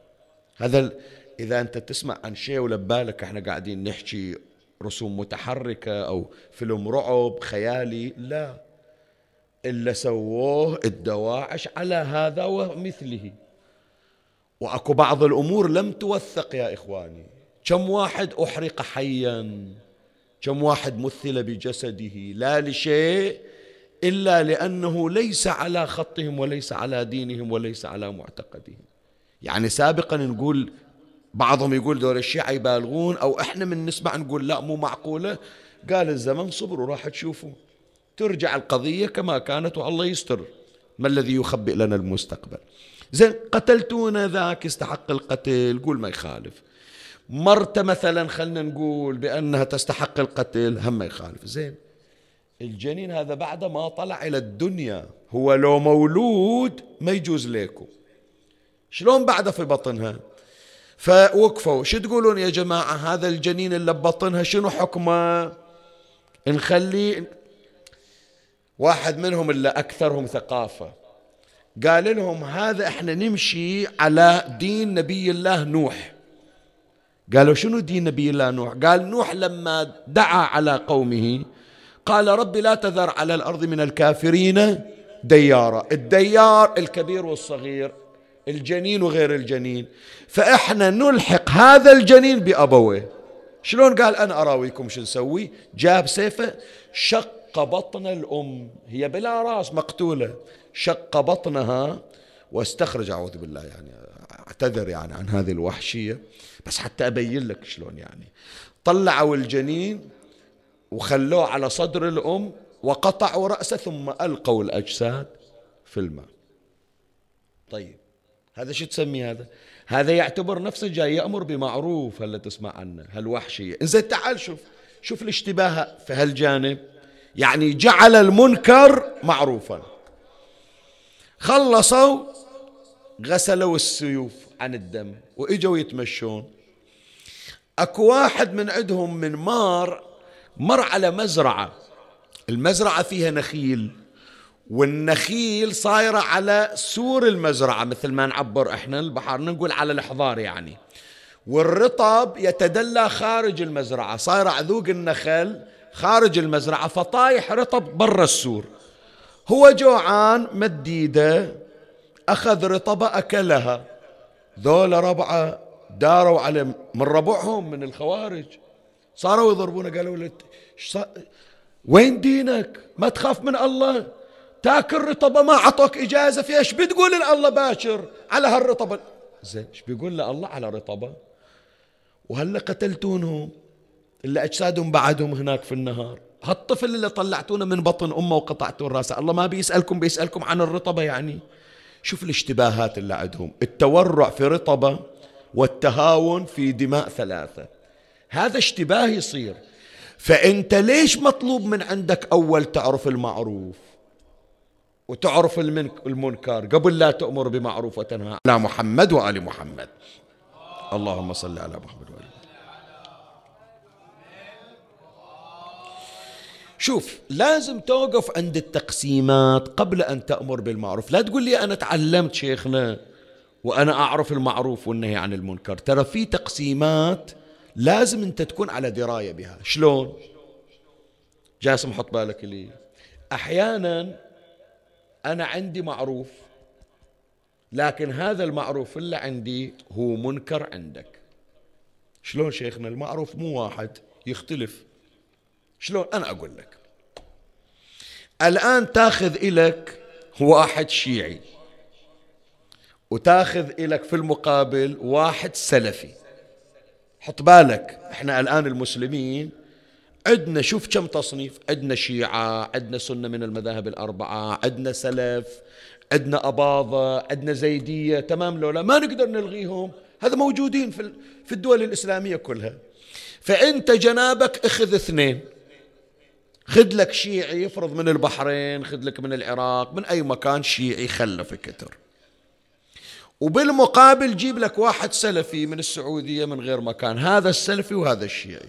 هذا إذا أنت تسمع عن شيء ولا ببالك إحنا قاعدين نحكي رسوم متحركة أو فيلم رعب خيالي. لا. إلا سووه الدواعش على هذا ومثله. وأكو بعض الأمور لم توثق يا إخواني. كم واحد أحرق حيا؟ كم واحد مثل بجسده؟ لا لشيء إلا لأنه ليس على خطهم وليس على دينهم وليس على معتقدهم. يعني سابقا نقول بعضهم يقول دول الشيعة يبالغون أو إحنا من نسمع نقول لا مو معقولة. قال الزمن صبر وراح تشوفوا ترجع القضية كما كانت والله يستر. ما الذي يخبئ لنا المستقبل؟ زين قتلتونا ذاك يستحق القتل. قول ما يخالف. مرته مثلا خلنا نقول بأنها تستحق القتل هم ما يخالف. زين. الجنين هذا بعد ما طلع إلى الدنيا. هو لو مولود ما يجوز ليكم شلون بعده في بطنها؟ فوقفوا. شو تقولون يا جماعة؟ هذا الجنين اللي ببطنها شنو حكمه؟ نخليه واحد منهم اللي أكثرهم ثقافة. قال لهم هذا إحنا نمشي على دين نبي الله نوح. قالوا شنو دين نبي الله نوح؟ قال نوح لما دعا على قومه قال رب لا تذر على الأرض من الكافرين ديارا الديار الكبير والصغير الجنين وغير الجنين. فإحنا نلحق هذا الجنين بأبويه شلون قال أنا أراويكم شو نسوي؟ جاب سيفه شق بطن الأم. هي بلا رأس مقتولة. شق بطنها واستخرج أعوذ بالله يعني أعتذر يعني عن هذه الوحشية. بس حتى أبين لك شلون يعني. طلعوا الجنين وخلوه على صدر الأم وقطعوا رأسه ثم ألقوا الأجساد في الماء. طيب هذا شو تسمي هذا؟ هذا يعتبر نفسه جاي يأمر بمعروف هلا تسمع عنه؟ هالوحشية. إنزين تعال شوف شوف الاشتباه في هالجانب. يعني جعل المنكر معروفا. خلصوا غسلوا السيوف. عن الدم وإجوا يتمشون. أكو واحد من عندهم من مار مر على مزرعة. المزرعة فيها نخيل والنخيل صايرة على سور المزرعة مثل ما نعبر إحنا البحر نقول على الحضار يعني. والرطب يتدلى خارج المزرعة صايرة عذوق النخل خارج المزرعة فطايح رطب برا السور. هو جوعان مديدة أخذ رطبة أكلها. ذول ربعة داروا على من ربعهم من الخوارج. صاروا يضربونه قالوا له وين دينك؟ ما تخاف من الله. تاكل رطبة ما عطوك إجازة. فيها إيش بتقول لله باشر على هالرطبة؟ زين إيش بيقول له الله على رطبة؟ وهلا قتلتونهم اللي أجسادهم بعدهم هناك في النهار. هالطفل اللي طلعتونه من بطن أمه وقطعتون راسه. الله ما بيسألكم بيسألكم عن الرطبة يعني. شوف الاشتباهات اللي عندهم. التورع في رطبة والتهاون في دماء ثلاثة. هذا اشتباه يصير. فأنت ليش مطلوب من عندك أول تعرف المعروف؟ وتعرف المنكر قبل لا تأمر بمعروف وتنهى. على محمد وآل محمد. اللهم صل على محمد وآل شوف لازم توقف عند التقسيمات قبل أن تأمر بالمعروف. لا تقول لي أنا تعلمت شيخنا وأنا أعرف المعروف والنهي عن المنكر. ترى في تقسيمات لازم أنت تكون على دراية بها. شلون؟ جاسم حط بالك لي. أحيانا أنا عندي معروف لكن هذا المعروف اللي عندي هو منكر عندك. شلون شيخنا؟ المعروف مو واحد يختلف. شلون؟ أنا أقول لك. الآن تاخذ إلك واحد شيعي وتاخذ إلك في المقابل واحد سلفي. حط بالك إحنا الآن المسلمين عندنا شوف كم تصنيف. عندنا شيعة عندنا سنة من المذاهب الأربعة عندنا سلف عندنا أباضة عندنا زيدية تمام لولا ما نقدر نلغيهم. هذا موجودين في الدول الإسلامية كلها. فأنت جنابك أخذ اثنين. خذ لك شيعي يفرض من البحرين خذ لك من العراق من أي مكان شيعي خلف كتر. وبالمقابل جيب لك واحد سلفي من السعودية من غير مكان هذا السلفي وهذا الشيعي.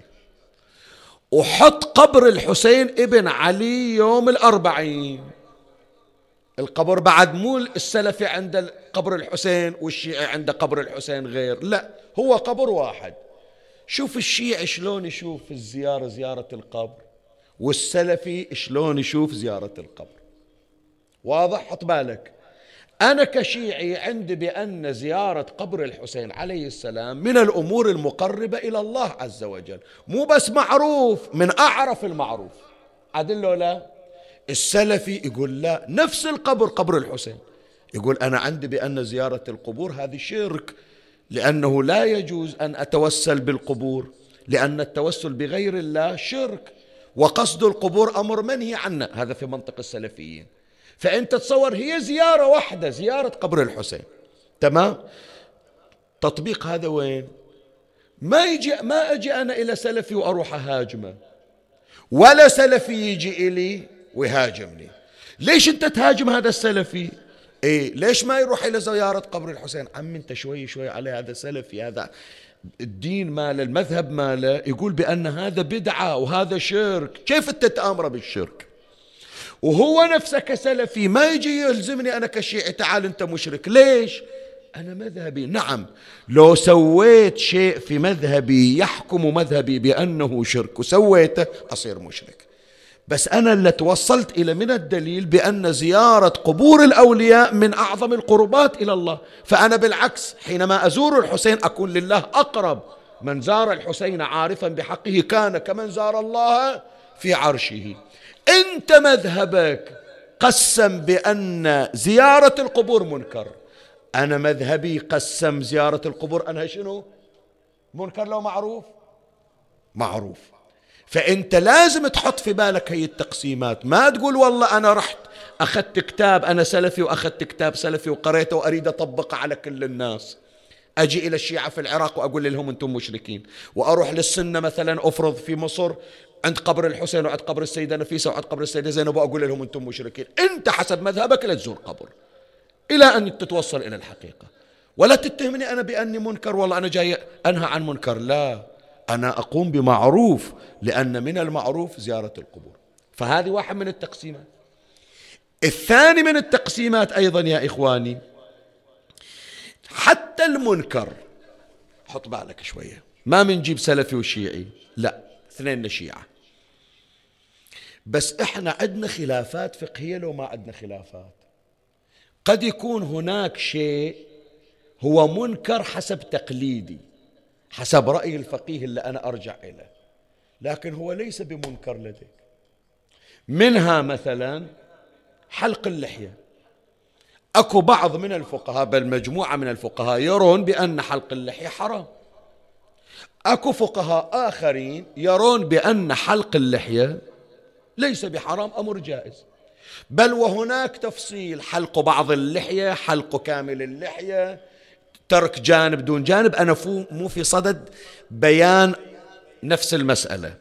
وحط قبر الحسين ابن علي يوم الأربعين. القبر بعد مو السلفي عند قبر الحسين والشيعي عند قبر الحسين غير لا هو قبر واحد. شوف الشيعي شلون يشوف الزيارة زيارة القبر. والسلفي شلون يشوف زيارة القبر. واضح؟ حط بالك. أنا كشيعي عندي بأن زيارة قبر الحسين عليه السلام من الأمور المقربة إلى الله عز وجل. مو بس معروف من أعرف المعروف. عدل لا؟ السلفي يقول لا. نفس القبر قبر الحسين. يقول أنا عندي بأن زيارة القبور هذه شرك لأنه لا يجوز أن أتوسل بالقبور لأن التوسل بغير الله شرك. وقصد القبور أمر منهي عنه. هذا في منطق السلفيين. فأنت تصور هي زيارة واحدة زيارة قبر الحسين. تمام؟ تطبيق هذا وين؟ ما يجي ما أجي أنا إلى سلفي وأروح أهاجمه. ولا سلفي يجي إلي ويهاجمني. ليش أنت تهاجم هذا السلفي؟ إيه ليش ما يروح إلى زيارة قبر الحسين؟ عم أنت شوي شوي على هذا سلفي هذا. الدين ماله المذهب ماله يقول بأن هذا بدعة وهذا شرك. كيف أنت تأمر بالشرك؟ وهو نفسه كسلفي ما يجي يلزمني أنا كشيعي تعال أنت مشرك. ليش؟ أنا مذهبي. نعم لو سويت شيء في مذهبي يحكم مذهبي بأنه شرك وسويته أصير مشرك. بس أنا اللي توصلت إلى من الدليل بأن زيارة قبور الأولياء من أعظم القربات إلى الله. فأنا بالعكس حينما أزور الحسين أكون لله أقرب من زار الحسين عارفا بحقه كان كمن زار الله في عرشه. أنت مذهبك قسم بأن زيارة القبور منكر. أنا مذهبي قسم زيارة القبور. أنها شنو؟ منكر لو معروف؟ معروف. فأنت لازم تحط في بالك هي التقسيمات. ما تقول والله أنا رحت أخذت كتاب أنا سلفي وأخذت كتاب سلفي وقريته وأريد أطبقه على كل الناس. أجي إلى الشيعة في العراق وأقول لهم أنتم مشركين. وأروح للسنة مثلا أفرض في مصر عند قبر الحسين وعند قبر السيدة نفيسة وعند قبر السيدة زينب وأقول لهم أنتم مشركين. أنت حسب مذهبك لا تزور قبر إلى أن تتوصل إلى الحقيقة. ولا تتهمني أنا بأني منكر والله أنا جاي أنهى عن منكر. لا. أنا أقوم بمعروف لأن من المعروف زيارة القبور. فهذه واحد من التقسيمات. الثاني من التقسيمات أيضا يا إخواني حتى المنكر. حط بالك شوية. ما منجيب سلفي وشيعي. لا اثنين شيعة. بس إحنا عندنا خلافات فقهية لو ما عندنا خلافات. قد يكون هناك شيء هو منكر حسب تقليدي. حسب رأي الفقيه اللي أنا أرجع إليه. لكن هو ليس بمنكر لديك. منها مثلا حلق اللحية. أكو بعض من الفقهاء بل مجموعة من الفقهاء يرون بأن حلق اللحية حرام. أكو فقهاء آخرين يرون بأن حلق اللحية ليس بحرام أمر جائز. بل وهناك تفصيل حلق بعض اللحية حلق كامل اللحية ترك جانب دون جانب. أنا مو في صدد بيان نفس المسألة.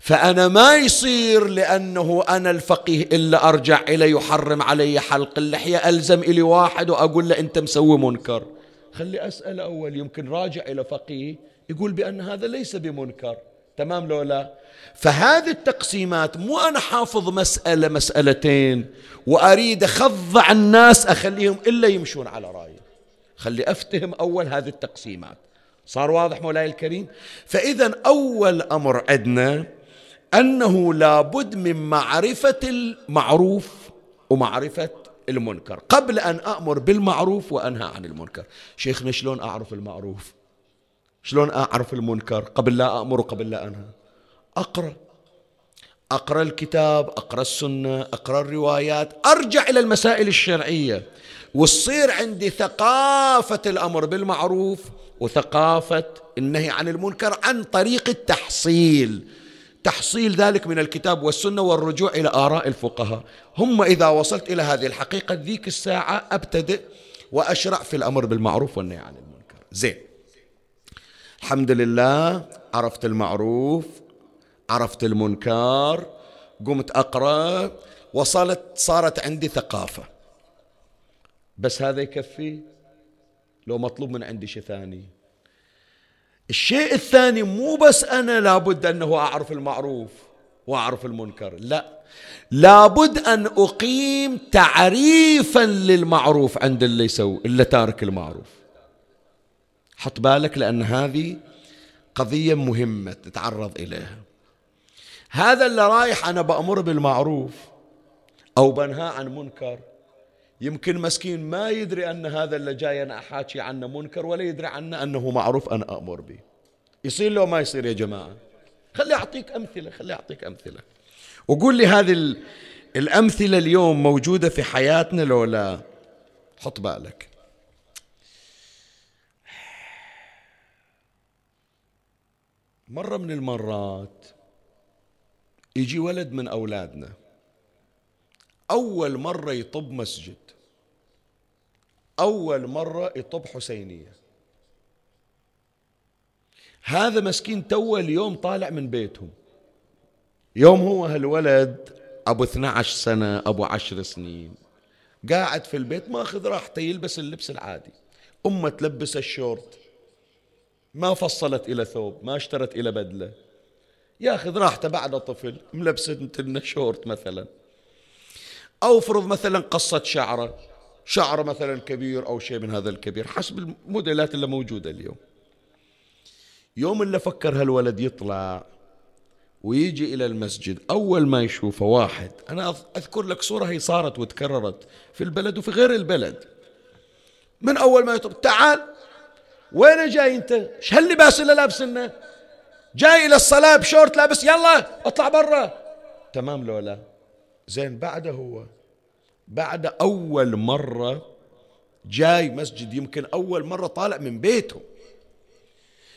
فأنا ما يصير لأنه أنا الفقيه إلا أرجع إلى يحرم علي حلق اللحية ألزم إلي واحد وأقول له أنت مسوي منكر. خلي أسأل أول يمكن راجع إلى فقيه يقول بأن هذا ليس بمنكر. تمام لو لا؟ فهذه التقسيمات مو أنا حافظ مسألة مسألتين وأريد أخضع الناس أخليهم إلا يمشون على رأيي. خلي أفتهم أول هذه التقسيمات. صار واضح مولاي الكريم؟ فإذا أول أمر عندنا أنه لابد من معرفة المعروف ومعرفة المنكر. قبل أن أأمر بالمعروف وأنهى عن المنكر. شيخنا شلون أعرف المعروف؟ شلون أعرف المنكر قبل لا أأمر وقبل لا أنهى؟ أقرأ. أقرأ الكتاب أقرأ السنة أقرأ الروايات أرجع إلى المسائل الشرعية. وتصير عندي ثقافة الأمر بالمعروف وثقافة النهي عن المنكر عن طريق التحصيل. تحصيل ذلك من الكتاب والسنة والرجوع إلى آراء الفقهاء. هم إذا وصلت إلى هذه الحقيقة ذيك الساعة أبتدئ وأشرع في الأمر بالمعروف والنهي عن المنكر. زين. الحمد لله عرفت المعروف عرفت المنكر قمت أقرأ وصلت صارت عندي ثقافة. بس هذا يكفي؟ لو مطلوب من عندي شيء ثاني. الشيء الثاني مو بس أنا لابد أنه أعرف المعروف وأعرف المنكر لا. لابد أن أقيم تعريفا للمعروف عند اللي يسوي اللي تارك المعروف. حط بالك لأن هذه قضية مهمة تتعرض إليها. هذا اللي رايح أنا بأمر بالمعروف أو بنهى عن منكر. يمكن مسكين ما يدري أن هذا اللي جاي أنا أحاكي عنه منكر ولا يدري عنه أنه معروف أنا أمر به. يصير لو ما يصير يا جماعة. خلي أعطيك أمثلة خلي أعطيك أمثلة. وقول لي هذه الأمثلة اليوم موجودة في حياتنا لو لا؟ حط بالك. مرة من المرات يجي ولد من أولادنا أول مرة يطب مسجد أول مرة يطب حسينية. هذا مسكين تو اليوم طالع من بيتهم. يوم هو هالولد أبو 12 سنة أبو 10 سنين. قاعد في البيت ماخذ راحته يلبس اللبس العادي. أمة تلبس الشورت. ما فصلت إلى ثوب ما اشترت إلى بدلة. ياخذ راحته بعد طفل ملبس لنا شورت مثلا. أو فرض مثلا قصة شعره شعره مثلا كبير أو شيء من هذا الكبير حسب الموديلات اللي موجودة اليوم. يوم اللي فكر هالولد يطلع ويجي إلى المسجد أول ما يشوفه واحد أنا أذكر لك صورة هي صارت وتكررت في البلد وفي غير البلد. من أول ما يطلع تعال وين جاي أنت؟ إيش هاللباس اللي لابسنه جاي إلى الصلاة بشورت لابس يلا اطلع برا. تمام لولا زين بعده هو. بعد أول مرة جاي مسجد يمكن أول مرة طالع من بيته.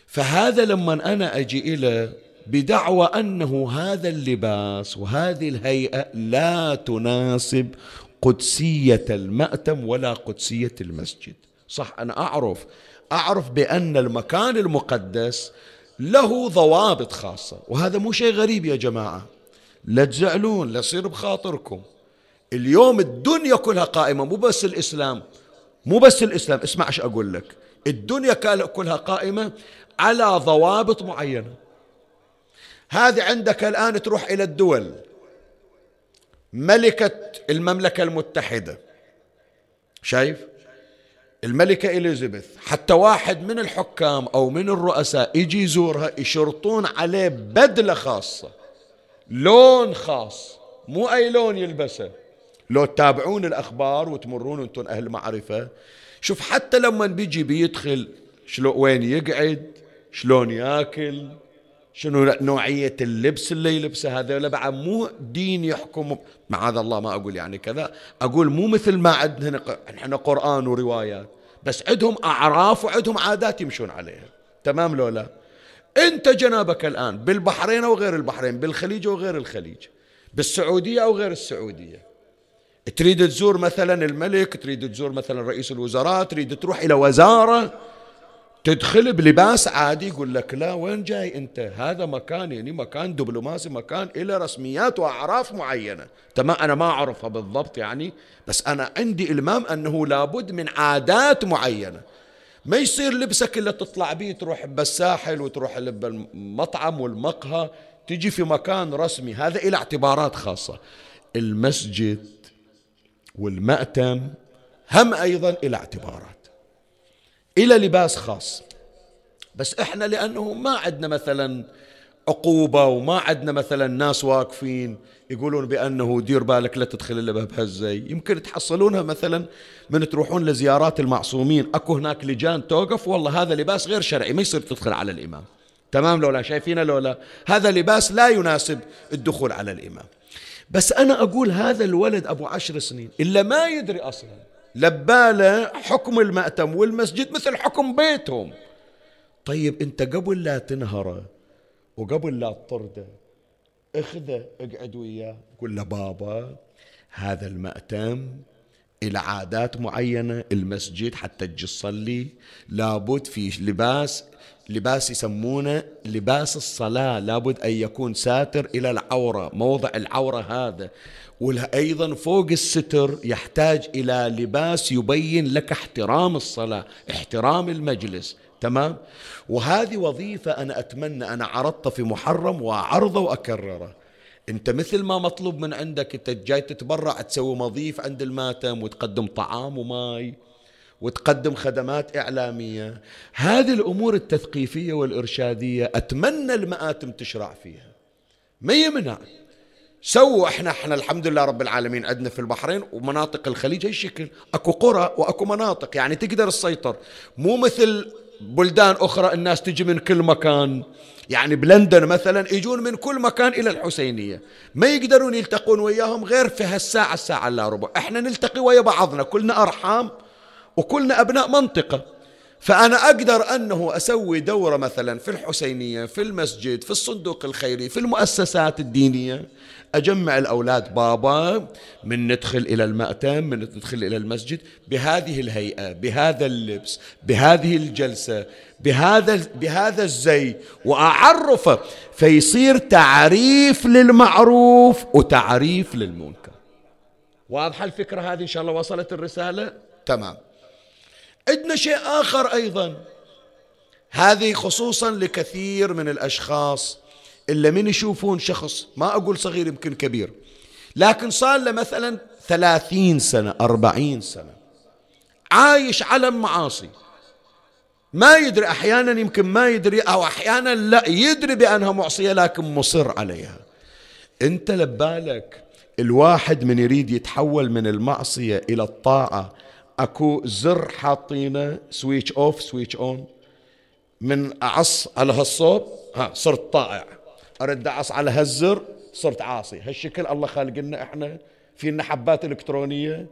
فهذا لما أنا أجي إلى بدعوى أنه هذا اللباس وهذه الهيئة لا تناسب قدسية المأتم ولا قدسية المسجد. صح أنا أعرف. أعرف بأن المكان المقدس له ضوابط خاصة. وهذا مو شيء غريب يا جماعة. لا تزعلون لا يصير بخاطركم. اليوم الدنيا كلها قائمة مو بس الإسلام. مو بس الإسلام اسمع إيش أقول لك. الدنيا كلها قائمة على ضوابط معينة. هذه عندك الآن تروح إلى الدول. ملكة المملكة المتحدة. شايف؟ الملكة إليزابيث حتى واحد من الحكام أو من الرؤساء يجي يزورها يشرطون عليه بدلة خاصة. لون خاص مو أي لون يلبسه. لو تتابعون الأخبار وتمرون أنتم أهل معرفة شوف حتى لما بيجي بيدخل شلون وين يقعد شلون ياكل شنو نوعية اللبس اللي يلبسه هذا بعد مو دين يحكم معاذ الله ما أقول يعني كذا. أقول مو مثل ما عندنا إحنا قرآن وروايات. بس عندهم أعراف وعندهم عادات يمشون عليها. تمام لو لا؟ أنت جنابك الآن بالبحرين أو غير البحرين بالخليج أو غير الخليج بالسعودية أو غير السعودية. تريد تزور مثلا الملك تريد تزور مثلا رئيس الوزراء تريد تروح إلى وزارة. تدخل بلباس عادي يقول لك لا وين جاي أنت؟ هذا مكان يعني مكان دبلوماسي مكان إلى رسميات وأعراف معينة. تمام أنا ما أعرفها بالضبط يعني بس أنا عندي إلمام أنه لابد من عادات معينة. ما يصير لبسك إلا تطلع بيه تروح بالساحل وتروح بالمطعم والمقهى تجي في مكان رسمي. هذا إلى اعتبارات خاصة. المسجد والمأتم هم أيضا إلى اعتبارات. إلى لباس خاص. بس إحنا لأنه ما عندنا مثلا عقوبة وما عندنا مثلا ناس واقفين يقولون بأنه دير بالك لا تدخل إلا بهالزي يمكن تحصلونها مثلا من تروحون لزيارات المعصومين. أكو هناك لجان توقف والله هذا لباس غير شرعي ما يصير تدخل على الإمام. تمام لولا؟ شايفينه لولا؟ هذا لباس لا يناسب الدخول على الإمام. بس أنا أقول هذا الولد أبو عشر سنين إلا ما يدري أصلا. لباله حكم المأتم والمسجد مثل حكم بيتهم. طيب أنت قبل لا تنهره وقبل لا تطرده اخذه اقعد وياه. قول له بابا هذا المأتم إلى عادات معينة المسجد حتى تجي تصلي لابد في لباس لباس يسمونه لباس الصلاة لابد أن يكون ساتر إلى العورة موضع العورة هذا. وأيضا فوق الستر يحتاج إلى لباس يبين لك احترام الصلاة احترام المجلس. تمام؟ وهذه وظيفة أنا أتمنى أنا عرضتها في محرم وأعرضه وأكرره أنت مثل ما مطلوب من عندك أنت جاي تتبرع تسوي مضيف عند الماتم وتقدم طعام وماي وتقدم خدمات إعلامية. هذه الأمور التثقيفية والإرشادية أتمنى المآتم تشرع فيها. ما يمنع سووا إحنا إحنا الحمد لله رب العالمين عندنا في البحرين ومناطق الخليج هالشكل أكو قرى وأكو مناطق يعني تقدر تسيطر. مو مثل بلدان أخرى الناس تجي من كل مكان. يعني بلندن مثلا يجون من كل مكان إلى الحسينية. ما يقدرون يلتقون وياهم غير في هالساعة الساعة إلا ربع. إحنا نلتقي ويا بعضنا كلنا أرحام وكلنا أبناء منطقة. فأنا أقدر أنه أسوي دورة مثلا في الحسينية في المسجد في الصندوق الخيري في المؤسسات الدينية. أجمع الأولاد بابا من ندخل إلى المأتم من ندخل إلى المسجد بهذه الهيئة بهذا اللبس بهذه الجلسة بهذا بهذا الزي وأعرفه فيصير تعريف للمعروف وتعريف للمنكر. واضحة الفكرة هذه إن شاء الله؟ وصلت الرسالة؟ تمام. عندنا شيء آخر أيضا. هذه خصوصا لكثير من الأشخاص إلا من يشوفون شخص ما أقول صغير يمكن كبير لكن صار له مثلا ثلاثين سنة أربعين سنة عايش على المعاصي ما يدري أحيانا يمكن ما يدري أو أحيانا لا يدري بأنها معصية لكن مصر عليها. أنت لبالك الواحد من يريد يتحول من المعصية إلى الطاعة. أكو زر حاطينه switch off switch on من أعص على هالصوب؟ ها صرت طائع. أرد اعص على هالزر صرت عاصي. هالشكل الله خالق لنا إحنا. في لنا حبات إلكترونية.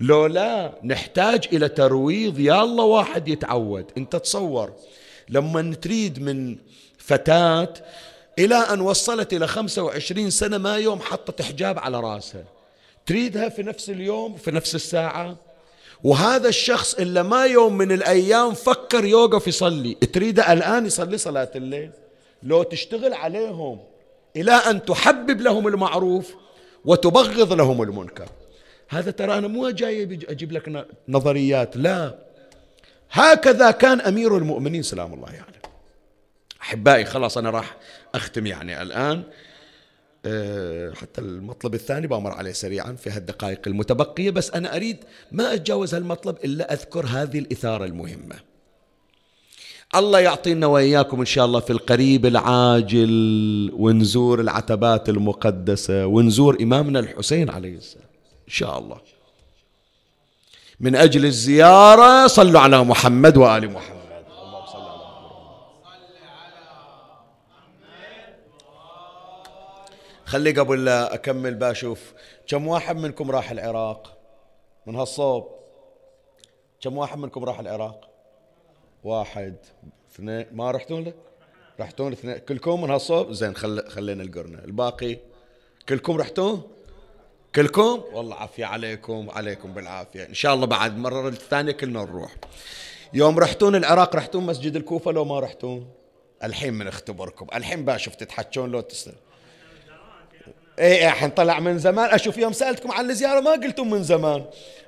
لو لا نحتاج إلى ترويض. يا الله واحد يتعود. أنت تصور لما تريد من فتاة إلى أن وصلت إلى 25 سنة ما يوم حطت حجاب على راسها. تريدها في نفس اليوم في نفس الساعة. وهذا الشخص إلا ما يوم من الأيام فكر يوقف يصلي. تريده الآن يصلي صلاة الليل؟ لو تشتغل عليهم إلى أن تحبب لهم المعروف وتبغض لهم المنكر. هذا ترى أنا مو جاي أجيب لك نظريات لا. هكذا كان أمير المؤمنين سلام الله عليه. يعني. أحبائي خلاص أنا راح أختم يعني الآن. آه، حتى المطلب الثاني بأمر عليه سريعا في هالدقائق المتبقية بس أنا أريد ما أتجاوز هالمطلب إلا أذكر هذه الإثارة المهمة. الله يعطينا وإياكم إن شاء الله في القريب العاجل ونزور العتبات المقدسة ونزور إمامنا الحسين عليه السلام. إن شاء الله. من أجل الزيارة صلوا على محمد وآل محمد. خلي قبل لا أكمل باشوف كم واحد منكم راح العراق؟ من هالصوب. كم واحد منكم راح العراق؟ واحد اثنين ما رحتون له؟ رحتون اثنين. كلكم من هالصوب؟ زين خل... خلينا القرنة الباقي كلكم رحتون؟ كلكم؟ والله عافية عليكم عليكم بالعافية. إن شاء الله بعد مرة الثانية كلنا نروح. يوم رحتون العراق رحتون مسجد الكوفة لو ما رحتون؟ الحين من اختبركم. الحين باشوف تتحجون لو تستر إيه الحين طلع من زمان. أشوف يوم سألتكم عن الزيارة ما قلتم من زمان.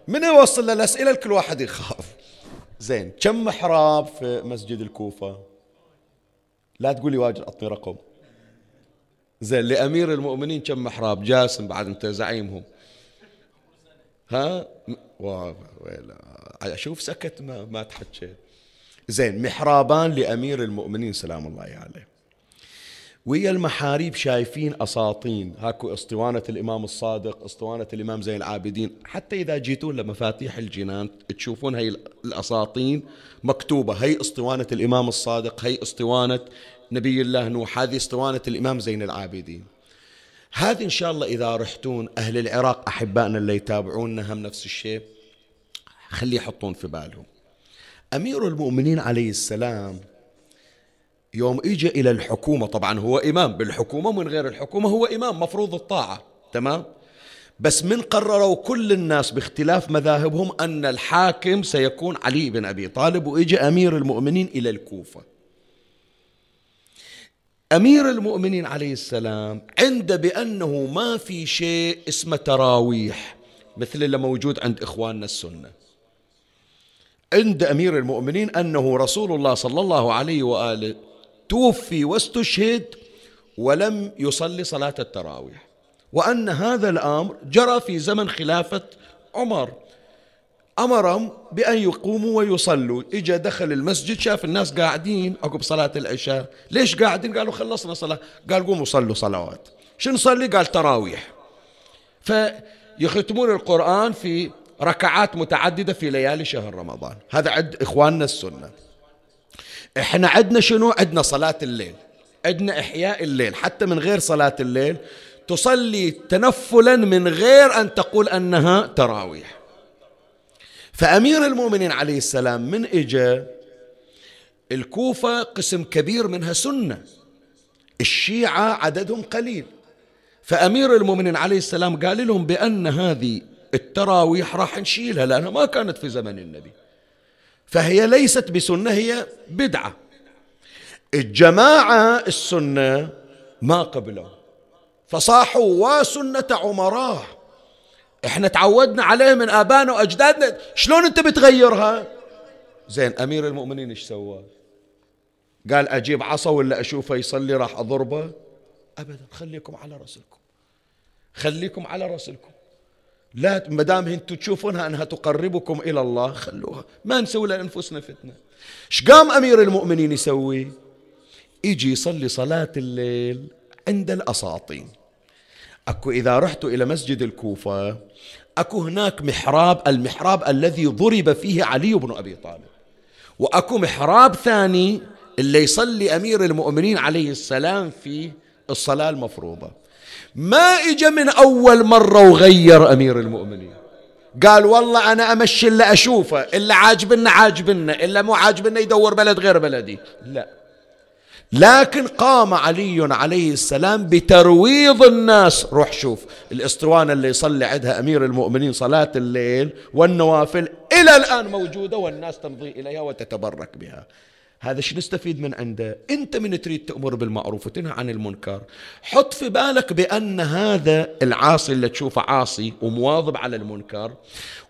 من يوصل للأسئلة؟ الكل واحد يخاف. زين كم محراب في مسجد الكوفة؟ لا تقولي واجد أعطني رقم. زين لأمير المؤمنين كم محراب؟ جاسم بعد أنت زعيمهم. ها؟ أشوف سكت ما ما تحكي. زين محرابان لأمير المؤمنين سلام الله عليه ويا المحاريب شايفين أساطين. هاكو أسطوانة الإمام الصادق أسطوانة الإمام زين العابدين. حتى إذا جيتون لمفاتيح الجنان تشوفون هاي الأساطين مكتوبة. هي أسطوانة الإمام الصادق هي أسطوانة نبي الله نوح هذه أسطوانة الإمام زين العابدين. هذه إن شاء الله إذا رحتون أهل العراق أحبائنا اللي يتابعوننا هم نفس الشيء خلي يحطون في بالهم. أمير المؤمنين عليه السلام يوم اجى إلى الحكومة طبعا هو إمام بالحكومة من غير الحكومة هو إمام مفروض الطاعة تمام؟ بس من قرروا كل الناس باختلاف مذاهبهم أن الحاكم سيكون علي بن أبي طالب واجى أمير المؤمنين إلى الكوفة. أمير المؤمنين عليه السلام عند بأنه ما في شيء اسمه تراويح مثل اللي موجود عند إخواننا السنة. عند أمير المؤمنين أنه رسول الله صلى الله عليه وآله توفي واستشهد ولم يصلي صلاة التراويح. وأن هذا الأمر جرى في زمن خلافة عمر. أمرهم بأن يقوموا ويصلوا. إجا دخل المسجد شاف الناس قاعدين. عقب صلاة العشاء. ليش قاعدين؟ قالوا خلصنا صلاة. قال قوموا صلوا صلوات. شنو نصلي؟ قال تراويح. فيختمون القرآن في ركعات متعددة في ليالي شهر رمضان. هذا عد إخواننا السنة. إحنا عندنا شنو؟ عندنا صلاة الليل. عندنا إحياء الليل. حتى من غير صلاة الليل تصلي تنفلا من غير أن تقول أنها تراويح. فأمير المؤمنين عليه السلام من إجا الكوفة قسم كبير منها سنة. الشيعة عددهم قليل. فأمير المؤمنين عليه السلام قال لهم بأن هذه التراويح راح نشيلها لأنها ما كانت في زمن النبي. فهي ليست بسنة هي بدعة. الجماعة السنة ما قبلوا. فصاحوا وسنة عمراه إحنا تعودنا عليه من آبائنا وأجدادنا. شلون أنت بتغيرها؟ زين أمير المؤمنين إيش سوى؟ قال أجيب عصا ولا أشوفه يصلي راح أضربه؟ ابدا خليكم على راسلكم خليكم على راسلكم لا ما دام أنتم تشوفونها أنها تقربكم إلى الله خلوها. ما نسوي لأنفسنا فتنة. إيش قام أمير المؤمنين يسوي؟ يجي يصلي صلاة الليل عند الأساطين. أكو إذا رحت إلى مسجد الكوفة أكو هناك محراب المحراب الذي ضرب فيه علي بن أبي طالب. وأكو محراب ثاني اللي يصلي أمير المؤمنين عليه السلام فيه الصلاة المفروضة. ما اجى من أول مرة وغير أمير المؤمنين. قال والله أنا أمشي اللي أشوفه اللي عاجبنا عاجبنا اللي مو عاجبنا يدور بلد غير بلدي. لا. لكن قام علي عليه السلام بترويض الناس. روح شوف الإسطوانة اللي يصلي عندها أمير المؤمنين صلاة الليل والنوافل إلى الآن موجودة والناس تمضي إليها وتتبرك بها. هذا شو نستفيد من عنده؟ أنت من تريد تأمر بالمعروف وتنهى عن المنكر. حط في بالك بأن هذا العاصي اللي تشوفه عاصي ومواظب على المنكر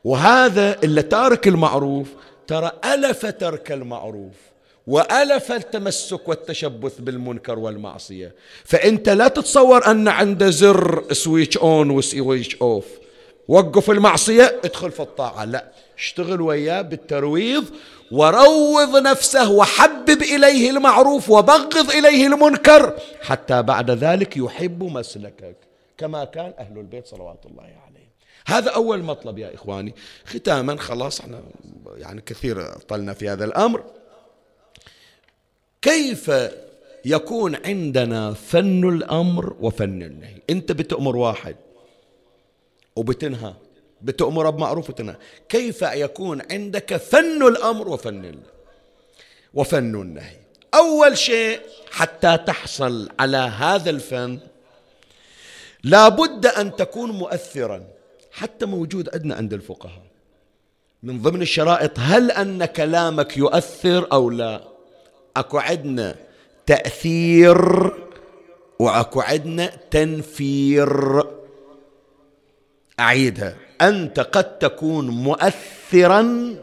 وهذا اللي تارك المعروف ترى ألف ترك المعروف وألف التمسك والتشبث بالمنكر والمعصية. فأنت لا تتصور أن عنده زر switch on و switch off. وقف المعصية ادخل في الطاعة. لا. اشتغل وياه بالترويض وروض نفسه وحبب إليه المعروف وبغض إليه المنكر حتى بعد ذلك يحب مسلكك كما كان أهل البيت صلوات الله عليه هذا أول مطلب يا إخواني. ختاما خلاص إحنا يعني كثير طلنا في هذا الأمر. كيف يكون عندنا فن الأمر وفن النهي؟ أنت بتأمر واحد وبتنهى. بتأمر بمعروف وتنهى كيف يكون عندك فن الأمر وفن وفن النهي؟ أول شيء حتى تحصل على هذا الفن لابد أن تكون مؤثرا. حتى موجود عندنا عند الفقهاء. من ضمن الشرائط هل أن كلامك يؤثر أو لا؟ أكو عندنا تأثير وأكو عندنا تنفير. أعيدها. أنت قد تكون مؤثرا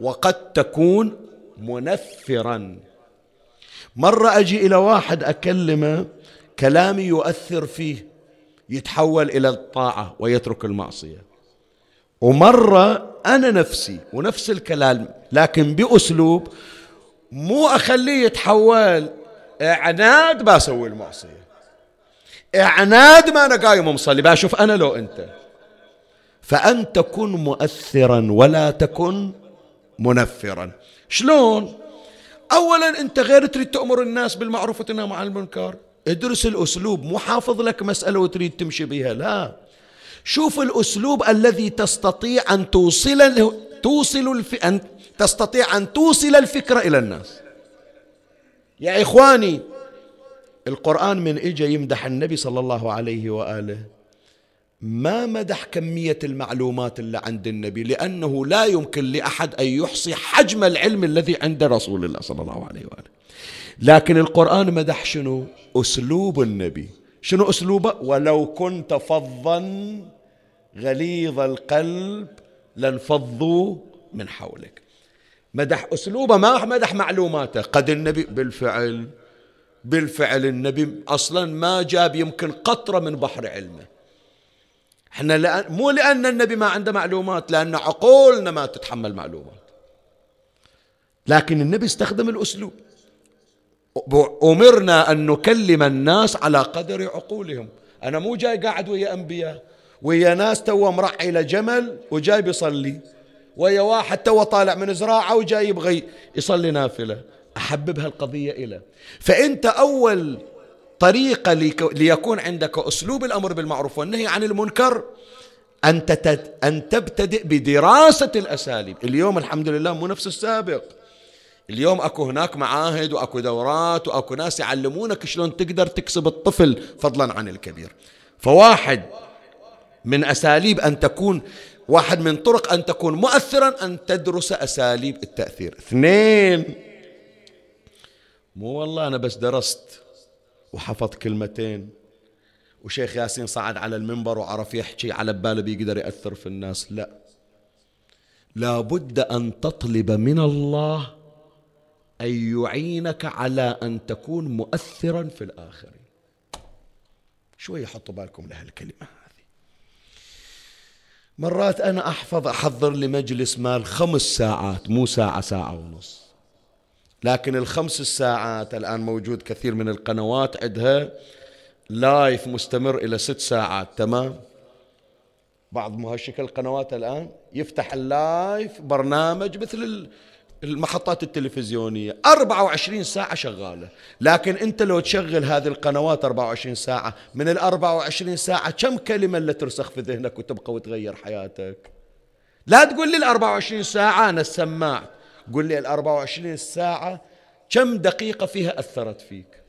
وقد تكون منفرا. مرة أجي إلى واحد أكلمه كلامي يؤثر فيه يتحول إلى الطاعة ويترك المعصية. ومرة أنا نفسي ونفس الكلام لكن بأسلوب مو أخليه يتحول إعناد بسوي المعصية. إعناد ما أنا قايم مصلي بشوف أنا لو أنت. فأنت كن مؤثرا ولا تكن منفرا. شلون؟ أولا أنت غير تريد تأمر الناس بالمعروف وتنهى عن المنكر. ادرس الأسلوب مو حافظ لك مسألة وتريد تمشي بها لا. شوف الأسلوب الذي تستطيع أن توصل توصل الف... أن تستطيع أن توصل الفكرة إلى الناس. يا إخواني القرآن من إجا يمدح النبي صلى الله عليه وآله. ما مدح كمية المعلومات اللي عند النبي لأنه لا يمكن لأحد أن يحصي حجم العلم الذي عند رسول الله صلى الله عليه وآله. لكن القرآن مدح شنو؟ أسلوب النبي. شنو أسلوبه؟ ولو كنت فظا غليظ القلب لانفضوا من حولك. مدح أسلوبه ما مدح معلوماته. قد النبي بالفعل بالفعل النبي أصلا ما جاب يمكن قطرة من بحر علمه. إحنا لأن مو لأن النبي ما عنده معلومات لأن عقولنا ما تتحمل معلومات. لكن النبي استخدم الأسلوب. أمرنا أن نكلم الناس على قدر عقولهم. أنا مو جاي قاعد ويا أنبياء ويا ناس تو مرعي لجمل وجاي بيصلي ويا واحد تو طالع من زراعة وجاي يبغي يصلي نافلة. أحبب هالقضية إلى. فأنت أول طريقة ليكون عندك أسلوب الأمر بالمعروف والنهي عن المنكر أن, أن تبتدئ بدراسة الأساليب. اليوم الحمد لله مو نفس السابق. اليوم أكو هناك معاهد وأكو دورات وأكو ناس يعلمونك شلون تقدر تكسب الطفل فضلا عن الكبير. فواحد من أساليب أن تكون واحد من طرق أن تكون مؤثرا أن تدرس أساليب التأثير. اثنين مو والله أنا بس درست. وحفظ كلمتين. وشيخ ياسين صعد على المنبر وعرف يحكي على باله بيقدر يأثر في الناس. لا. لابد أن تطلب من الله أن يعينك على أن تكون مؤثرا في الآخرين. شوي حطوا بالكم لهالكلمة هذه. مرات أنا أحفظ أحضر لمجلس مال خمس ساعات مو ساعة ساعة ونص. لكن الخمس الساعات الآن موجود كثير من القنوات عندها live مستمر إلى ست ساعات تمام؟ بعض مهشكة القنوات الآن يفتح ال live برنامج مثل المحطات التلفزيونية. 24 ساعة شغالة. لكن أنت لو تشغل هذه القنوات 24 ساعة من ال 24 ساعة كم كلمة اللي ترسخ في ذهنك وتبقى وتغير حياتك؟ لا تقول لي ال 24 ساعة أنا السماع. قل لي ال 24 ساعة كم دقيقة فيها أثرت فيك؟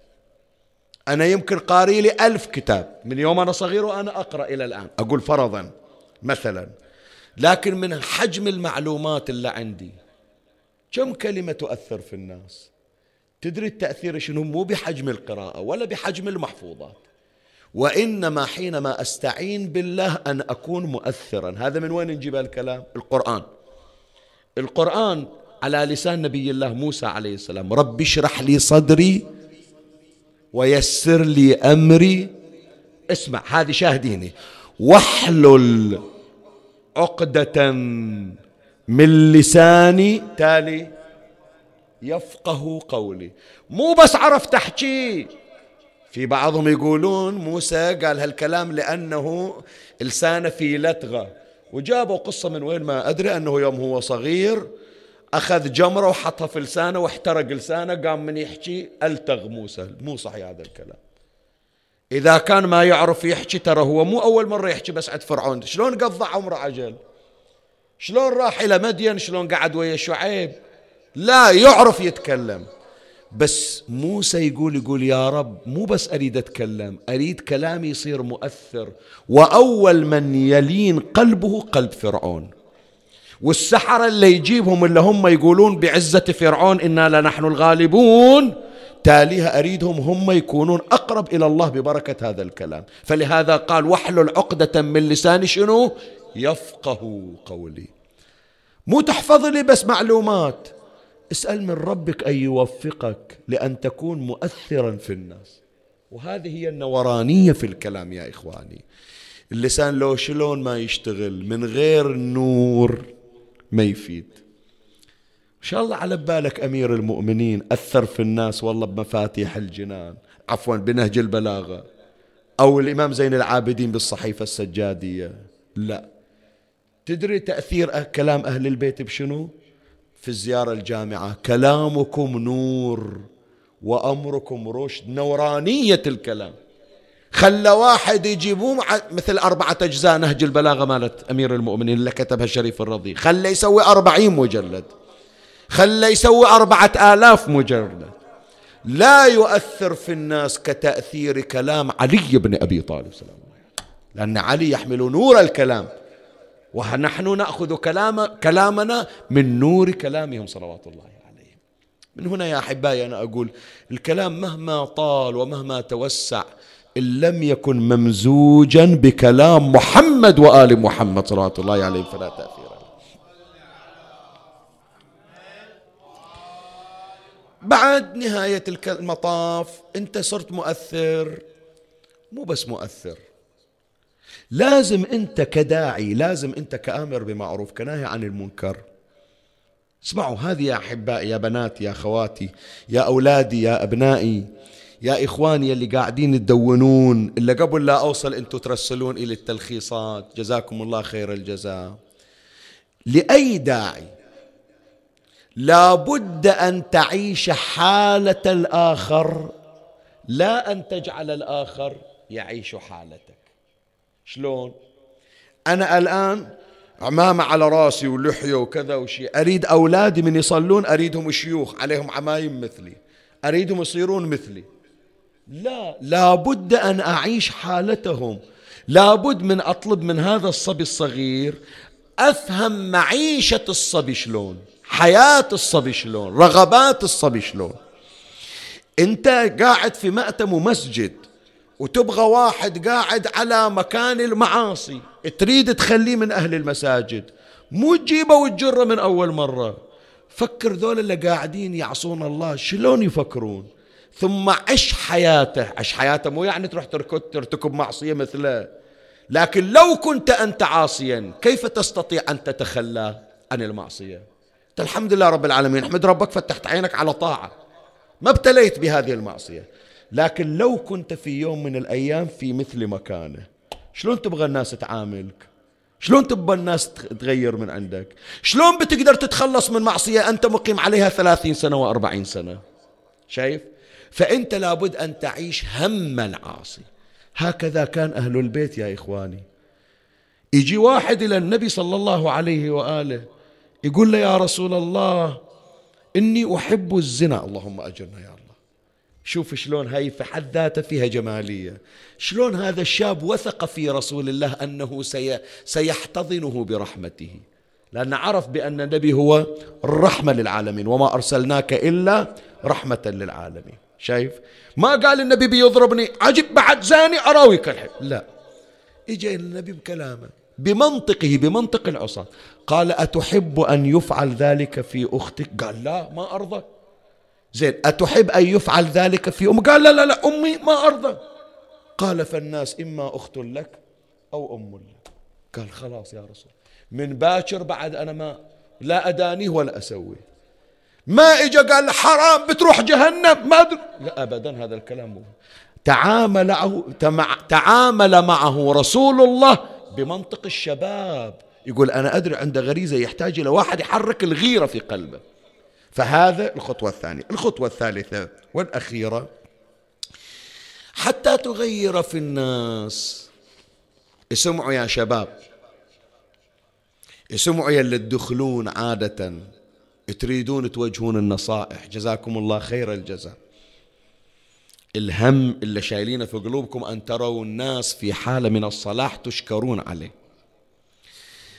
أنا يمكن قاري لي ألف كتاب. من يوم أنا صغير وأنا أقرأ إلى الآن. أقول فرضا مثلا لكن من حجم المعلومات اللي عندي كم كلمة تؤثر في الناس؟ تدري التأثير شنو؟ مو بحجم القراءة ولا بحجم المحفوظات. وإنما حينما أستعين بالله أن أكون مؤثرا. هذا من وين نجيب الكلام القرآن. القرآن على لسان نبي الله موسى عليه السلام. رب اشرح لي صدري ويسر لي أمري. اسمع هذه شاهديني. واحلل عقدة من لساني. تالي يفقه قولي. مو بس عرف تحكي في بعضهم يقولون موسى قال هالكلام لأنه لسانه في لتغة. وجابوا قصة من وين ما أدري أنه يوم هو صغير أخذ جمرة وحطها في لسانه واحترق لسانه قام من يحكي ألتغ موسى. مو صحيح هذا الكلام. إذا كان ما يعرف يحكي ترى هو مو أول مرة يحكي بس عند فرعون. شلون قضى عمره عجل؟ شلون راح إلى مدين؟ شلون قعد ويا شعيب؟ لا يعرف يتكلم. بس موسى يقول يقول يا رب مو بس أريد أتكلم أريد كلامي يصير مؤثر وأول من يلين قلبه قلب فرعون. والسحرة اللي يجيبهم اللي هم يقولون بعزة فرعون إنا لنحن الغالبون تاليها أريدهم هم يكونون أقرب إلى الله ببركة هذا الكلام. فلهذا قال واحلل عقدة من لساني شنو؟ يفقه قولي. مو تحفظ لي بس معلومات. اسأل من ربك أن يوفقك لأن تكون مؤثرا في الناس. وهذه هي النورانية في الكلام يا إخواني. اللسان لو شلون ما يشتغل من غير نور. ما يفيد. إن شاء الله على بالك أمير المؤمنين أثر في الناس والله بمفاتيح الجنان. عفوا بنهج البلاغة. أو الإمام زين العابدين بالصحيفة السجادية. لا. تدري تأثير كلام أهل البيت بشنو؟ في الزيارة الجامعة. كلامكم نور وأمركم رشد. نورانية الكلام. خلى واحد يجيبوه مثل أربعة أجزاء نهج البلاغة مالت أمير المؤمنين اللي كتبها الشريف الرضي. خلى يسوي أربعين مجلد. خلى يسوي أربعة آلاف مجلد. لا يؤثر في الناس كتأثير كلام علي بن أبي طالب سلام لأن علي يحمل نور الكلام. ونحن نأخذ كلام كلامنا من نور كلامهم صلوات الله عليهم. من هنا يا أحبائي أنا أقول الكلام مهما طال ومهما توسع إن لم يكن ممزوجا بكلام محمد وآل محمد صلوات الله عليهم فلا تأثير له. بعد نهاية المطاف أنت صرت مؤثر مو بس مؤثر لازم أنت كداعي لازم أنت كآمر بمعروف كناهي عن المنكر. اسمعوا هذه يا أحبائي يا بناتي يا أخواتي يا أولادي يا أبنائي يا إخواني اللي قاعدين تدونون إلا قبل لا أوصل أنتم ترسلون إلى التلخيصات جزاكم الله خير الجزاء. لأي داعي لابد أن تعيش حالة الآخر؟ لا أن تجعل الآخر يعيش حالتك. شلون؟ أنا الآن عمامة على راسي ولحية وكذا وشي أريد أولادي من يصلون أريدهم شيوخ عليهم عمايم مثلي أريدهم يصيرون مثلي. لا. لابد أن أعيش حالتهم. لابد من أطلب من هذا الصبي الصغير أفهم معيشة الصبي شلون حياة الصبي شلون رغبات الصبي شلون. أنت قاعد في مأتم ومسجد وتبغى واحد قاعد على مكان المعاصي تريد تخليه من أهل المساجد. مو تجيبه وتجره من أول مرة. فكر ذول اللي قاعدين يعصون الله شلون يفكرون؟ ثم عش حياته. عش حياته مو يعني تروح ترتكب معصية مثله. لكن لو كنت أنت عاصيا كيف تستطيع أن تتخلى عن المعصية؟ الحمد لله رب العالمين. احمد ربك فتحت عينك على طاعة. ما ابتليت بهذه المعصية. لكن لو كنت في يوم من الأيام في مثل مكانه شلون تبغى الناس تعاملك؟ شلون تبغى الناس تغير من عندك؟ شلون بتقدر تتخلص من معصية أنت مقيم عليها ثلاثين سنة وأربعين سنة؟ شايف؟ فأنت لابد أن تعيش هم العاصي هكذا كان أهل البيت يا إخواني. يجي واحد إلى النبي صلى الله عليه وآله يقول له يا رسول الله إني أحب الزنا. اللهم أجرنا يا الله. شوف شلون هاي في حد ذاته فيها جمالية. شلون هذا الشاب وثق في رسول الله أنه سي سيحتضنه برحمته. لأن عرف بأن النبي هو الرحمة للعالمين وما أرسلناك إلا رحمة للعالمين. شايف؟ ما قال النبي بيضربني عجب بعد زاني أراويك الحين. لا. إجا النبي بكلامه بمنطقه بمنطق العصاة قال أتحب أن يفعل ذلك في أختك؟ قال لا ما أرضى. زين أتحب أن يفعل ذلك في أم؟ قال لا لا لا أمي ما أرضى. قال فالناس إما أخت لك أو أم لك. قال خلاص يا رسول. من باكر بعد أنا ما لا أدانيه ولا أسويه. ما اجى قال حرام بتروح جهنم ما أدري. لا ابدا هذا الكلام مو. تعامل تعامل معه رسول الله بمنطق الشباب. يقول أنا أدري عنده غريزة يحتاج إلى واحد يحرك الغيرة في قلبه. فهذا الخطوة الثانية. الخطوة الثالثة والأخيرة حتى تغير في الناس. اسمعوا يا شباب. اسمعوا يا اللي تدخلون عادة. تريدون توجهون النصائح. جزاكم الله خير الجزاء. الهم اللي شايلينه في قلوبكم أن تروا الناس في حالة من الصلاح تشكرون عليه.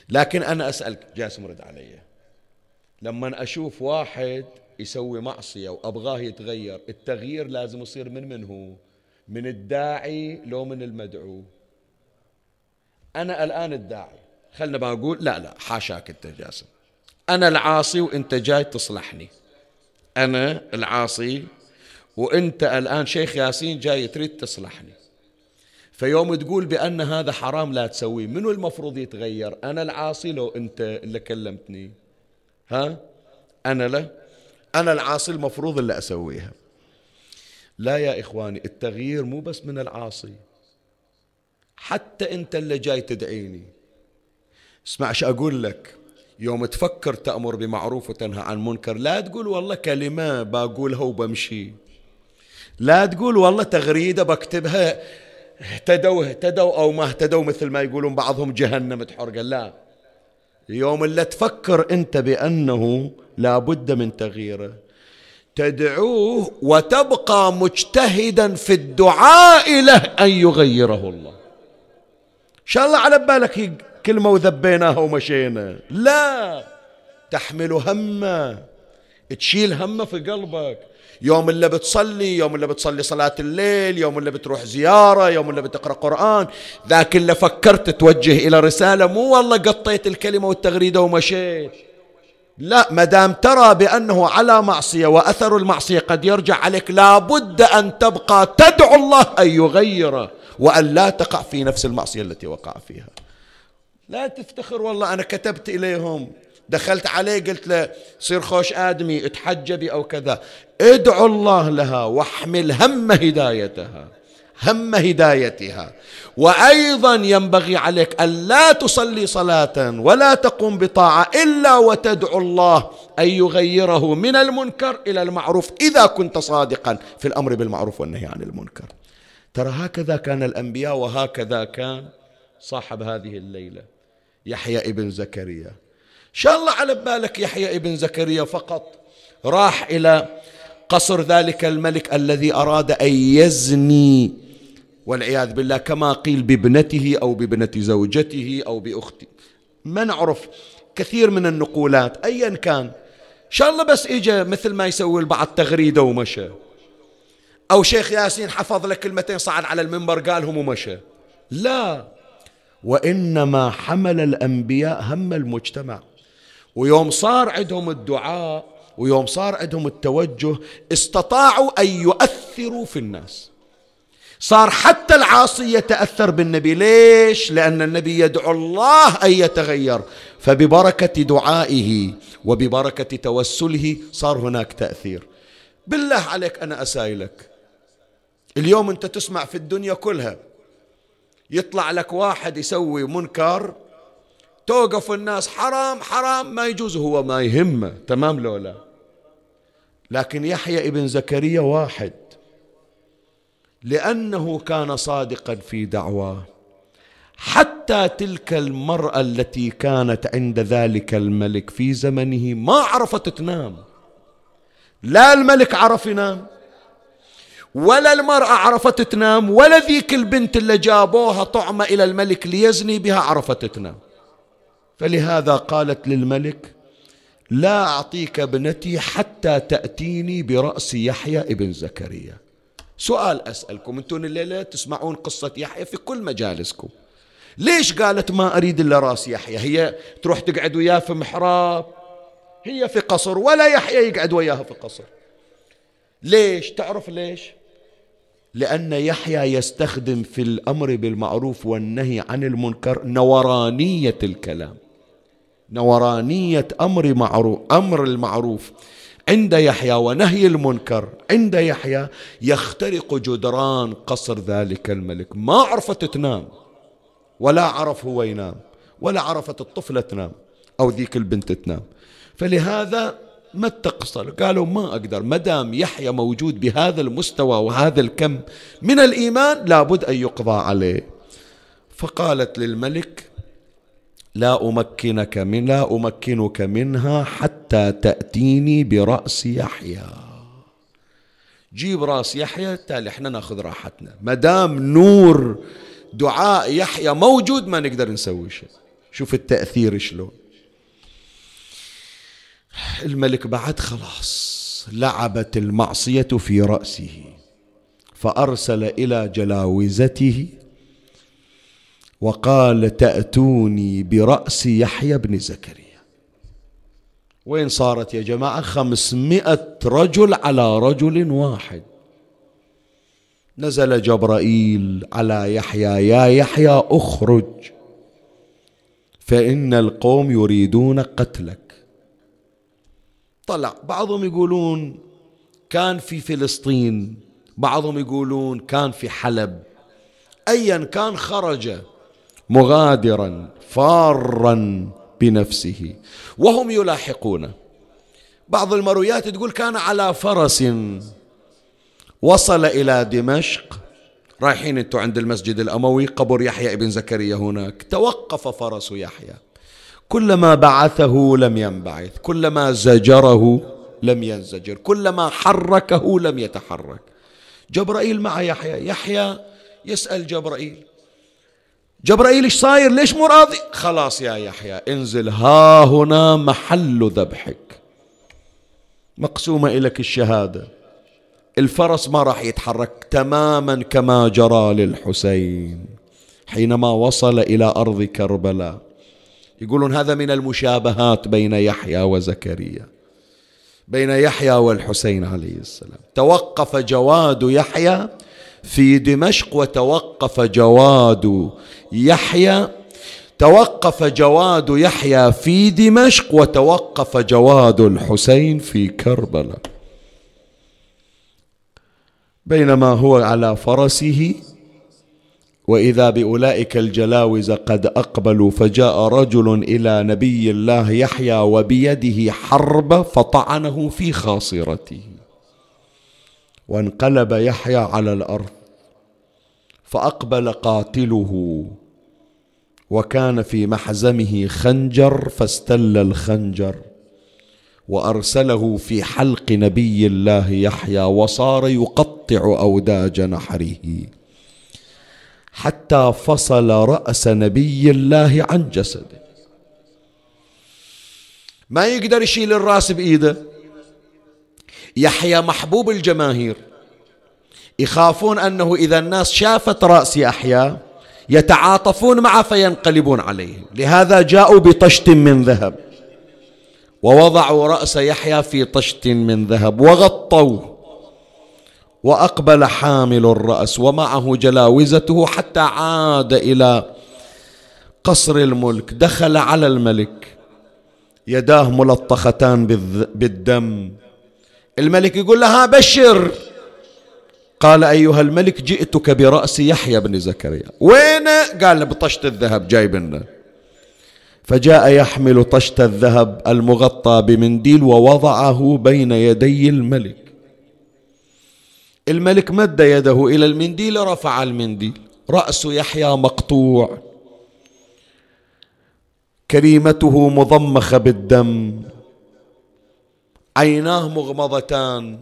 لكن أنا أسألك جاسم رد علي. لما أشوف واحد يسوي معصية وأبغاه يتغير التغيير لازم يصير من من هو؟ من الداعي لو من المدعو. أنا الآن الداعي. خلنا بقول لا لا حاشاك أنت جاسم. أنا العاصي وأنت جاي تصلحني. أنا العاصي وأنت الآن شيخ ياسين جاي تريد تصلحني. فيوم تقول بأن هذا حرام لا تسويه منو المفروض يتغير؟ أنا العاصي لو أنت اللي كلمتني. ها؟ أنا لا. أنا العاصي المفروض اللي أسويها. لا يا إخواني التغيير مو بس من العاصي. حتى أنت اللي جاي تدعيني. اسمع إيش أقول لك؟ يوم تفكر تأمر بمعروف وتنهى عن منكر لا تقول والله كلمة بقولها وبمشي. لا تقول والله تغريدة بكتبها اهتدوا اهتدوا أو ما اهتدوا مثل ما يقولون بعضهم جهنم تحرق. لا. يوم اللي تفكر أنت بأنه لابد من تغييره. تدعوه وتبقى مجتهدا في الدعاء له أن يغيره الله. إن شاء الله على بالك كلمة وذبيناها ومشينا. لا! تحمل همه تشيل همه في قلبك. يوم اللي بتصلي يوم اللي بتصلي صلاة الليل يوم اللي بتروح زيارة يوم اللي بتقرأ قرآن. ذاك اللي فكرت توجه إلى رسالة مو والله قطيت الكلمة والتغريدة ومشيت. لا ما دام ترى بأنه على معصية وأثر المعصية قد يرجع عليك لابد أن تبقى تدعو الله أن يغيره وأن لا تقع في نفس المعصية التي وقع فيها. لا تفتخر والله أنا كتبت إليهم. دخلت عليه قلت له صير خوش آدمي اتحجبي أو كذا. ادعو الله لها واحمل هم هدايتها هم هدايتها. وأيضا ينبغي عليك أن لا تصلي صلاة ولا تقوم بطاعة إلا وتدعو الله أن يغيره من المنكر إلى المعروف إذا كنت صادقا في الأمر بالمعروف والنهي عن المنكر. ترى هكذا كان الأنبياء وهكذا كان صاحب هذه الليلة. يحيى ابن زكريا. شاء الله على بالك يحيى ابن زكريا فقط. راح إلى قصر ذلك الملك الذي أراد أن يزني والعياذ بالله كما قيل بابنته أو بابنة زوجته أو بأخته. ما نعرف كثير من النقولات أيا كان. شاء الله بس إجا مثل ما يسوي البعض تغريدة ومشى. أو شيخ ياسين حفظ لك كلمتين صعد على المنبر قالهم ومشى. لا. وإنما حمل الأنبياء هم المجتمع. ويوم صار عندهم الدعاء ويوم صار عندهم التوجه استطاعوا أن يؤثروا في الناس. صار حتى العاصي يتأثر بالنبي. ليش؟ لأن النبي يدعو الله أن يتغير. فببركة دعائه وببركة توسله صار هناك تأثير. بالله عليك أنا أسائلك اليوم أنت تسمع في الدنيا كلها. يطلع لك واحد يسوي منكر توقف الناس حرام حرام ما يجوز هو ما يهمه تمام لولا لكن يحيى ابن زكريا واحد لأنه كان صادقا في دعواه. حتى تلك المرأة التي كانت عند ذلك الملك في زمنه ما عرفت تنام. لا الملك عرف ينام. ولا المرأة عرفت تنام ولا ذيك البنت اللي جابوها طعمة إلى الملك ليزني بها عرفت تنام. فلهذا قالت للملك لا أعطيك ابنتي حتى تأتيني برأس يحيى ابن زكريا. سؤال أسألكم أنتم الليلة تسمعون قصة يحيى في كل مجالسكم. ليش قالت ما أريد إلا رأس يحيى؟ هي تروح تقعد وياه في محراب هي في قصر ولا يحيى يقعد وياها في قصر. ليش؟ تعرف ليش؟ لأن يحيى يستخدم في الأمر بالمعروف والنهي عن المنكر نورانية الكلام. نورانية أمر معروف أمر المعروف. عند يحيى ونهي المنكر. عند يحيى يخترق جدران قصر ذلك الملك. ما عرفت تنام ولا عرف هو ينام ولا عرفت الطفلة تنام أو ذيك البنت تنام. فلهذا ما تقصر؟ قالوا ما أقدر مدام يحيى موجود بهذا المستوى وهذا الكم من الإيمان لابد أن يقضى عليه. فقالت للملك لا أمكنك من لا أمكنك منها حتى تأتيني برأس يحيى. جيب رأس يحيى تالي إحنا نأخذ راحتنا. ما دام نور دعاء يحيى موجود ما نقدر نسوي شيء. شوف التأثير شلون. الملك بعد خلاص لعبت المعصية في رأسه فأرسل إلى جلاوزته وقال تأتوني برأس يحيى بن زكريا. وين صارت يا جماعة؟ خمسمائة رجل على رجل واحد. نزل جبرائيل على يحيى يا يحيى اخرج فإن القوم يريدون قتلك. طلع. بعضهم يقولون كان في فلسطين بعضهم يقولون كان في حلب. ايا كان خرج مغادرا فارا بنفسه. وهم يلاحقونه بعض المرويات تقول كان على فرس. وصل إلى دمشق. رايحين أنتم عند المسجد الأموي قبر يحيى ابن زكريا هناك. توقف فرس يحيى. كلما بعثه لم ينبعث كلما زجره لم ينزجر كلما حركه لم يتحرك. جبرائيل مع يحيى يحيى يسأل جبرائيل جبرائيل إيش صاير؟ ليش مو راضي؟ خلاص يا يحيى انزل ها هنا محل ذبحك. مقسومة إليك الشهادة. الفرس ما راح يتحرك تماما كما جرى للحسين حينما وصل إلى أرض كربلاء. يقولون هذا من المشابهات بين يحيى وزكريا. بين يحيى والحسين عليه السلام. توقف جواد يحيى في دمشق وتوقف جواد يحيى. توقف جواد يحيى في دمشق وتوقف جواد الحسين في كربلاء. بينما هو على فرسه وإذا بأولئك الجلاوز قد أقبلوا فجاء رجل إلى نبي الله يحيى وبيده حرب فطعنه في خاصرته. وانقلب يحيى على الأرض فأقبل قاتله. وكان في محزمه خنجر فاستل الخنجر وأرسله في حلق نبي الله يحيى وصار يقطع أوداج نحره. حتى فصل رأس نبي الله عن جسده. ما يقدر يشيل الراس بإيده؟ يحيى محبوب الجماهير. يخافون أنه إذا الناس شافت رأس يحيى يتعاطفون معه فينقلبون عليه. لهذا جاءوا بطشت من ذهب. ووضعوا رأس يحيى في طشت من ذهب وغطوه. وأقبل حامل الرأس ومعه جلاوزته حتى عاد إلى قصر الملك. دخل على الملك. يداه ملطختان بالدم. الملك يقول لها بشر. قال أيها الملك جئتك برأس يحيى بن زكريا. وين؟ قال بطشت الذهب جايب لنا فجاء يحمل طشت الذهب المغطى بمنديل ووضعه بين يدي الملك. الملك مد يده إلى المنديل رفع المنديل. رأس يحيى مقطوع. كريمته مضمخة بالدم. عيناه مغمضتان.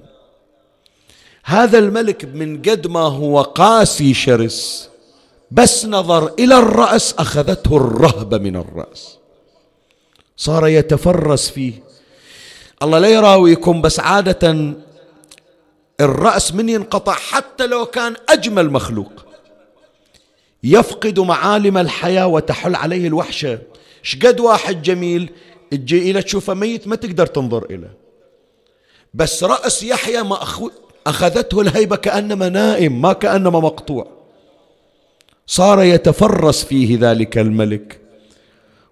هذا الملك من قد ما هو قاسي شرس. بس نظر إلى الرأس أخذته الرهبة من الرأس. صار يتفرس فيه. الله لا يراويكم بس عادة الرأس من ينقطع حتى لو كان أجمل مخلوق. يفقد معالم الحياة وتحل عليه الوحشة. شقد واحد جميل تجي إلى تشوفه ميت ما تقدر تنظر إليه بس رأس يحيى ما أخذته الهيبة كأنما نائم ما كأنما مقطوع. صار يتفرس فيه ذلك الملك.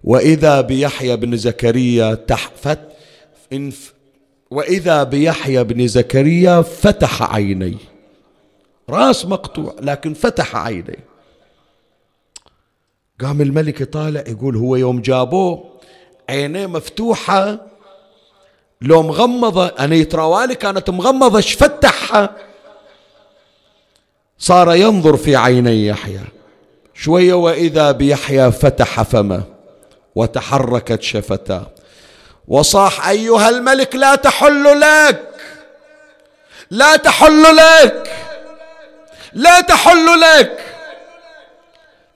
وإذا بيحيى بن زكريا تحفت وإذا بيحيى بن زكريا فتح عينيه راس مقطوع لكن فتح عينيه قام الملك طالع يقول هو يوم جابوه عينيه مفتوحة لو مغمضة أنا يتراوالي كانت مغمضة إيش فتحها؟ صار ينظر في عيني يحيى. شوية وإذا بيحيى فتح فمه وتحركت شفتاه. وصاح أيها الملك لا تحل لك. لا تحل لك. لا تحل لك.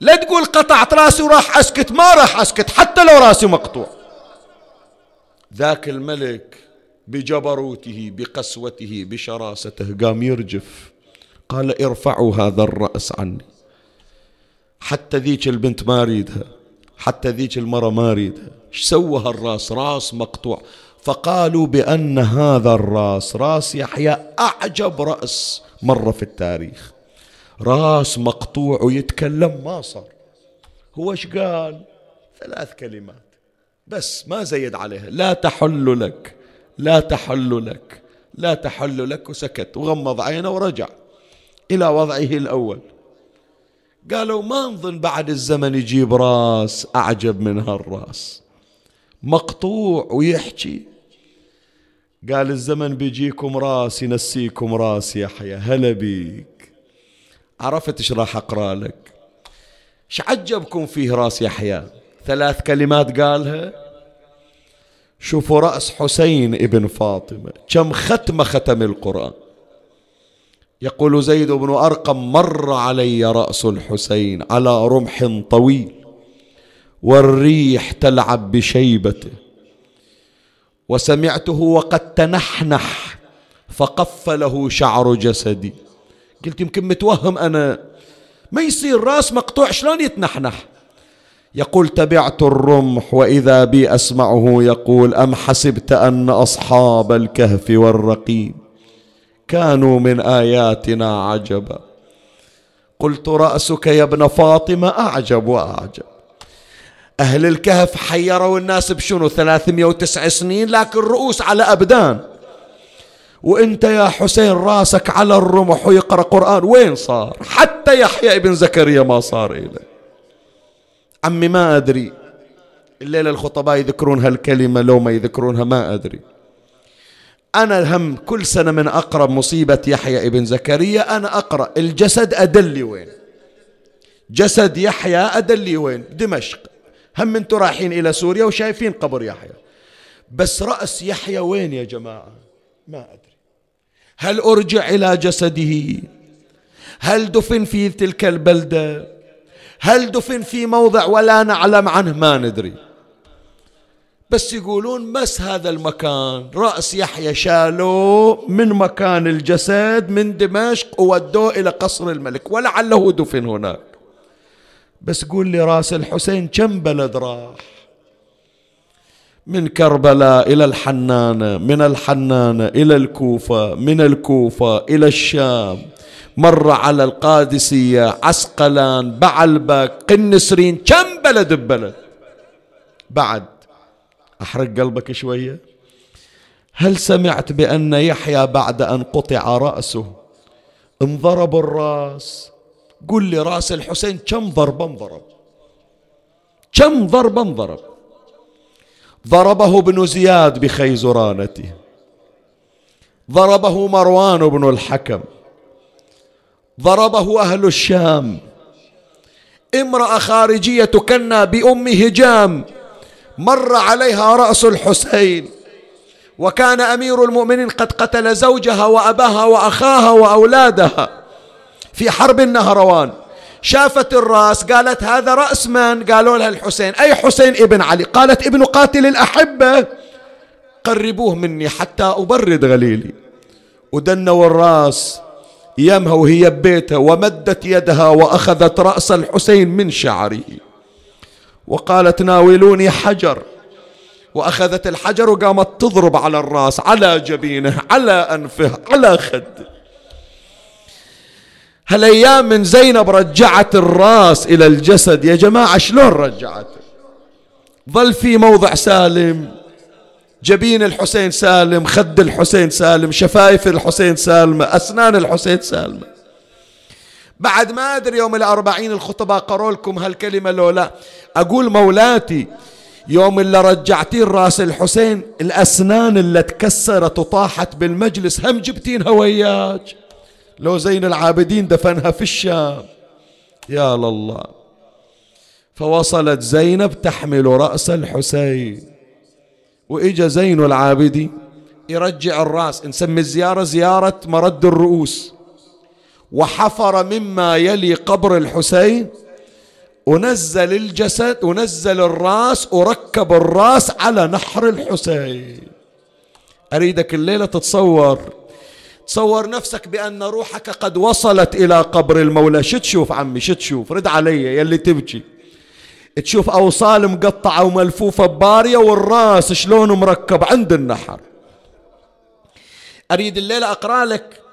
لا تقول قطعت راسي وراح أسكت. ما راح أسكت حتى لو راسي مقطوع. ذاك الملك بجبروته بقسوته بشراسته قام يرجف. قال ارفعوا هذا الرأس عني. حتى ذيك البنت ما أريدها. حتى ذيك المرة ما أريدها إيش سوى هالراس؟ راس مقطوع. فقالوا بأن هذا الراس راس يحيى أعجب رأس مرة في التاريخ. راس مقطوع ويتكلم ما صار. هو إيش قال؟ ثلاث كلمات. بس ما زيد عليها. لا تحل لك لا تحل لك لا تحل لك وسكت وغمض عينه ورجع إلى وضعه الأول. قالوا ما نظن بعد الزمن يجيب راس أعجب من هالراس. مقطوع ويحكي. قال الزمن بيجيكم راس ينسيكم راس يحيى هلا بيك. عرفت إيش راح أقرأ لك؟ إيش عجبكم فيه راس يحيى ثلاث كلمات قالها. شوفوا رأس حسين ابن فاطمة كم ختمة ختم القرآن. يقول زيد بن أرقم مر علي رأس الحسين على رمح طويل والريح تلعب بشيبته. وسمعته وقد تنحنح فقف له شعر جسدي. قلت يمكن متوهم أنا ما يصير راس مقطوع شلون يتنحنح؟ يقول تبعت الرمح وإذا بي أسمعه يقول أم حسبت أن أصحاب الكهف والرقيم؟ كانوا من آياتنا عجبا. قلت رأسك يا ابن فاطمة أعجب وأعجب. أهل الكهف حيروا الناس بشنو؟ 309 سنين لكن رؤوس على أبدان. وإنت يا حسين راسك على الرمح ويقرأ قرآن. وين صار؟ حتى يحيى ابن زكريا ما صار إليه. عمي ما أدري. الليلة الخطباء يذكرون هالكلمة لو ما يذكرونها ما أدري. أنا هم كل سنة من أقرب مصيبة يحيى ابن زكريا أنا أقرأ الجسد أدلي وين؟ جسد يحيى أدلي وين؟ دمشق. هم أنتم رايحين إلى سوريا وشايفين قبر يحيى. بس رأس يحيى وين يا جماعة؟ ما أدري. هل أرجع إلى جسده؟ هل دفن في تلك البلدة؟ هل دفن في موضع ولا نعلم عنه؟ ما ندري. بس يقولون بس هذا المكان. رأس يحيى شالوه من مكان الجسد من دمشق وودوه إلى قصر الملك ولعله دفن هناك. بس قول لي راس الحسين كم بلد راح؟ من كربلاء إلى الحنانة من الحنانة إلى الكوفة من الكوفة إلى الشام. مر على القادسية عسقلان بعلبك قنسرين كم بلد ببلد؟ بعد. أحرق قلبك شوية. هل سمعت بأن يحيى بعد أن قطع رأسه؟ انضرب الرأس. قل لي رأس الحسين كم ضربة انضرب؟ كم ضربة انضرب؟ ضربه ابن زياد بخيزرانته. ضربه مروان بن الحكم. ضربه أهل الشام. امرأة خارجية تكنى بأم هجام. مر عليها رأس الحسين. وكان أمير المؤمنين قد قتل زوجها وأباها وأخاها وأولادها في حرب النهروان. شافت الرأس قالت هذا رأس من؟ قالوا لها الحسين. أي حسين ابن علي؟ قالت ابن قاتل الأحبة. قربوه مني حتى أبرد غليلي. ودنوا الرأس يمها وهي ببيتها ومدت يدها وأخذت رأس الحسين من شعره. وقالت ناولوني حجر. وأخذت الحجر وقامت تضرب على الرأس على جبينه على أنفه على خده. هالأيام من زينب رجعت الرأس إلى الجسد. يا جماعة شلون رجعته ظل في موضع سالم. جبين الحسين سالم خد الحسين سالم شفايف الحسين سالمة أسنان الحسين سالمة. بعد ما أدري يوم الأربعين الخطباء قروا لكم هالكلمة لو لا. أقول مولاتي يوم اللي رجعتين راس الحسين الأسنان اللي تكسرت وطاحت بالمجلس هم جبتينها وياك لو زين العابدين دفنها في الشام. يا لله. فوصلت زينب تحمل رأس الحسين. وإجا زين العابدين يرجع الرأس. نسمي الزيارة زيارة مرد الرؤوس. وحفر مما يلي قبر الحسين ونزل الجسد ونزل الرأس وركب الرأس على نحر الحسين. أريدك الليلة تتصور. تصور نفسك بأن روحك قد وصلت إلى قبر المولى. شو تشوف عمي؟ شو تشوف؟ رد علي يلي تبكي. تشوف أوصال مقطعة وملفوفة ببارية والرأس شلون مركب عند النحر. أريد الليلة أقرأ لك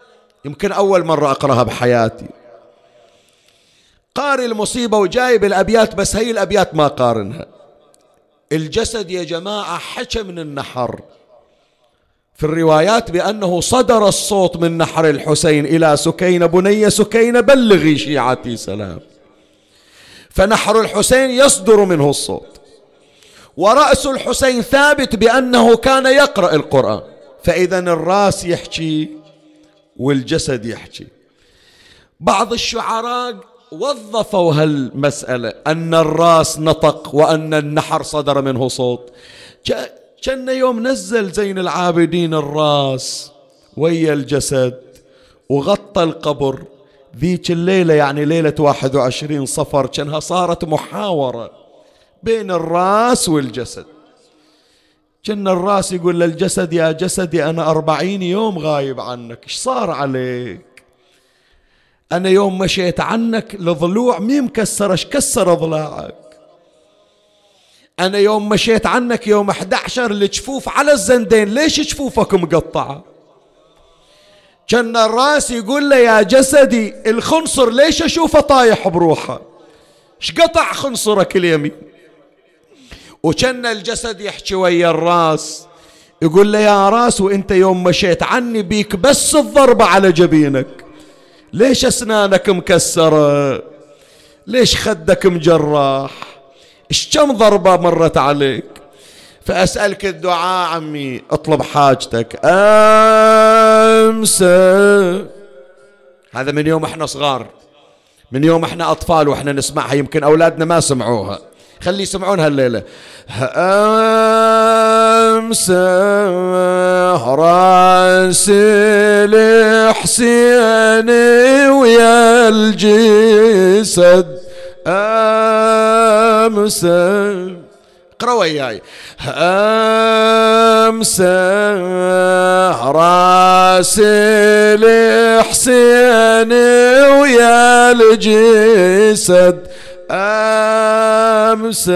يمكن أول مرة أقرأها بحياتي. قاري المصيبة وجايب الأبيات بس هي الأبيات ما قارنها. الجسد يا جماعة حكى من النحر. في الروايات بأنه صدر الصوت من نحر الحسين إلى سكينة بني سكينة بلغي شيعتي سلام. فنحر الحسين يصدر منه الصوت. ورأس الحسين ثابت بأنه كان يقرأ القرآن. فإذا الراس يحكي والجسد يحكي. بعض الشعراء وظفوا هالمسألة أن الرأس نطق وأن النحر صدر منه صوت. كأن يوم نزل زين العابدين الرأس ويا الجسد وغطى القبر. ذيك الليلة يعني ليلة واحد وعشرين صفر كأنها صارت محاورة بين الرأس والجسد. كان الراس يقول للجسد يا جسدي أنا أربعين يوم غايب عنك إيش صار عليك؟ أنا يوم مشيت عنك الضلوع مي مكسرة إيش كسر ضلاعك؟ أنا يوم مشيت عنك يوم 11 الجفوف على الزندين ليش جفوفك مقطعة كان الراس يقول له يا جسدي الخنصر ليش أشوفه طايح بروحه؟ إيش قطع خنصرك اليمين؟ وكان الجسد يحكي ويا الراس. يقول له يا راس وانت يوم مشيت عني بيك بس الضربة على جبينك. ليش أسنانك مكسرة؟ ليش خدك مجراح؟ إيش كم ضربة مرت عليك؟ فأسألك الدعاء عمي اطلب حاجتك. أمس هذا من يوم إحنا صغار من يوم إحنا أطفال وإحنا نسمعها يمكن أولادنا ما سمعوها. خلي يسمعونها الليلة أمس راس الحسين ويا الجسد. أمس اقرأ وياي. أمس راس الحسين ويا الجسد. أمس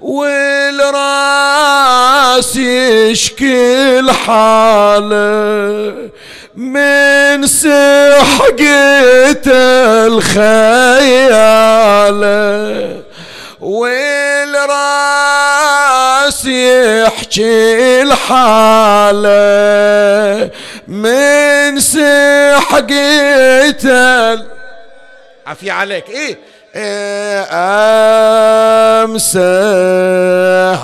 والرأس يشكي الحاله من سحقة الخيال. والرأس يحكي الحالة من سحقة عفي عليك. إيه, امس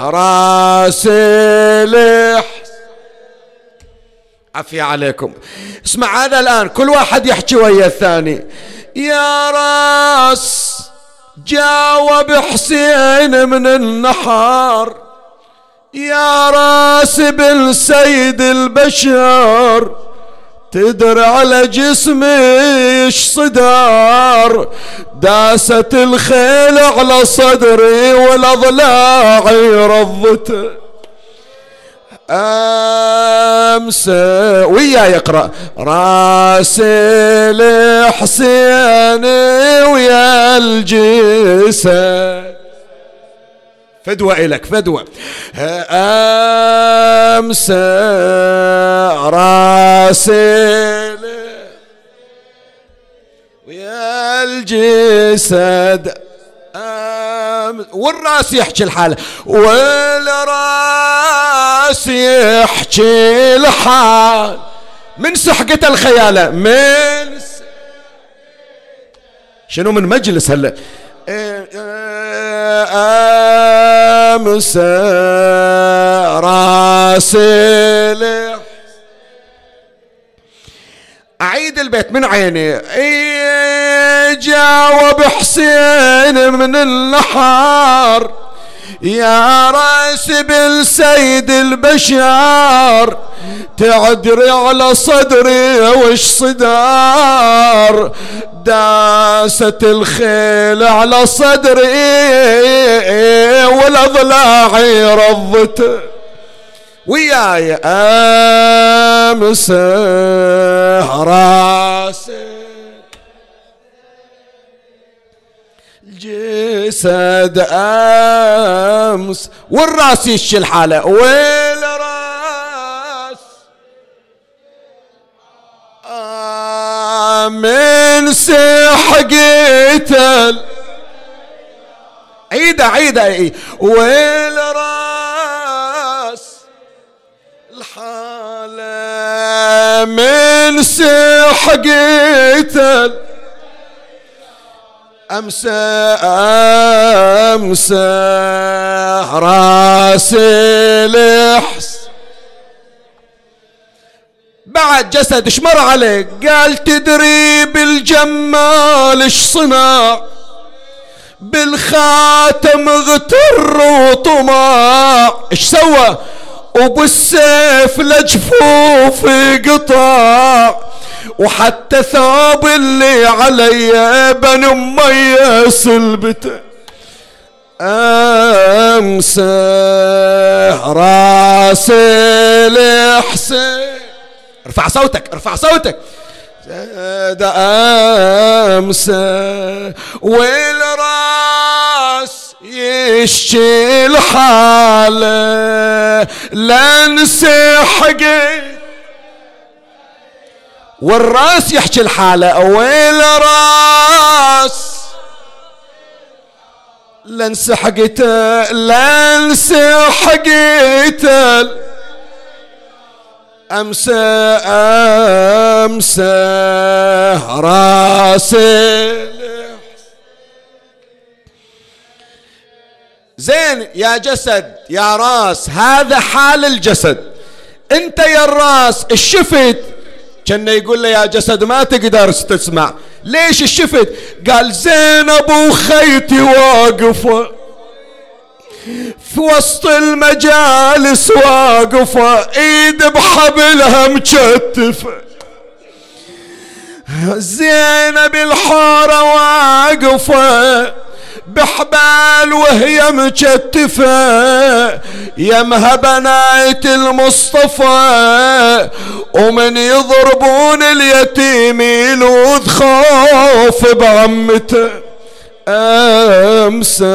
رأس الحس عفي عليكم. اسمع هذا الآن كل واحد يحكي ويا الثاني. يا رأس جاوب حسين من النحار. يا رأس بن سيد البشر تدري على جسمي صدار. داست الخيل على صدري والأضلاعي رضته امس ويا يقرأ. راس الحسين ويا الجسد فدوة إلك فدوة أمس راسل الجسد. والراس يحكي الحالة والراس يحكي الحال. من سحقة الخيالة من شنو من مجلس هلا؟ امس راسل اعيد البيت من عيني. جاوب حسين من النحار. يا رأس بالسيد البشار تعدري على صدري وش صدار؟ داست الخيل على صدري والاضلاع رضت. وياي امس راسي. جسد آمس والرأس يشي الحاله والراس من سحقتل عيدة عيدة والراس الحالة من سحقتل أمسى أمسى راس الحس بعد جسد شمر عليك قال تدري بالجمال إيش صنع؟ بالخاتم غتر وطماع إيش سوى؟ وبالسيف لجفوف قطع وحتى ثوب اللي علي بن أمي سلبته امس راس الحسين ارفع صوتك ارفع صوتك. امس والراس يشتي الحالة لنسي حقي. والرأس يحكي الحالة ويل راس لانسحقته لانسحقته أمسى أمسى رأسي. زين يا جسد يا راس هذا حال الجسد. انت يا الراس الشفت. كان يقول له يا جسد ما تقدر تسمع. ليش الشفت؟ قال زينب وخيتي واقفة. في وسط المجالس واقفة. إيد بحبلها مكتفة زينب الحارة واقفة. بحبال وهي مكتفة يمها بنات المصطفى ومن يضربون اليتيم يلوذ خوف بعمته. امسح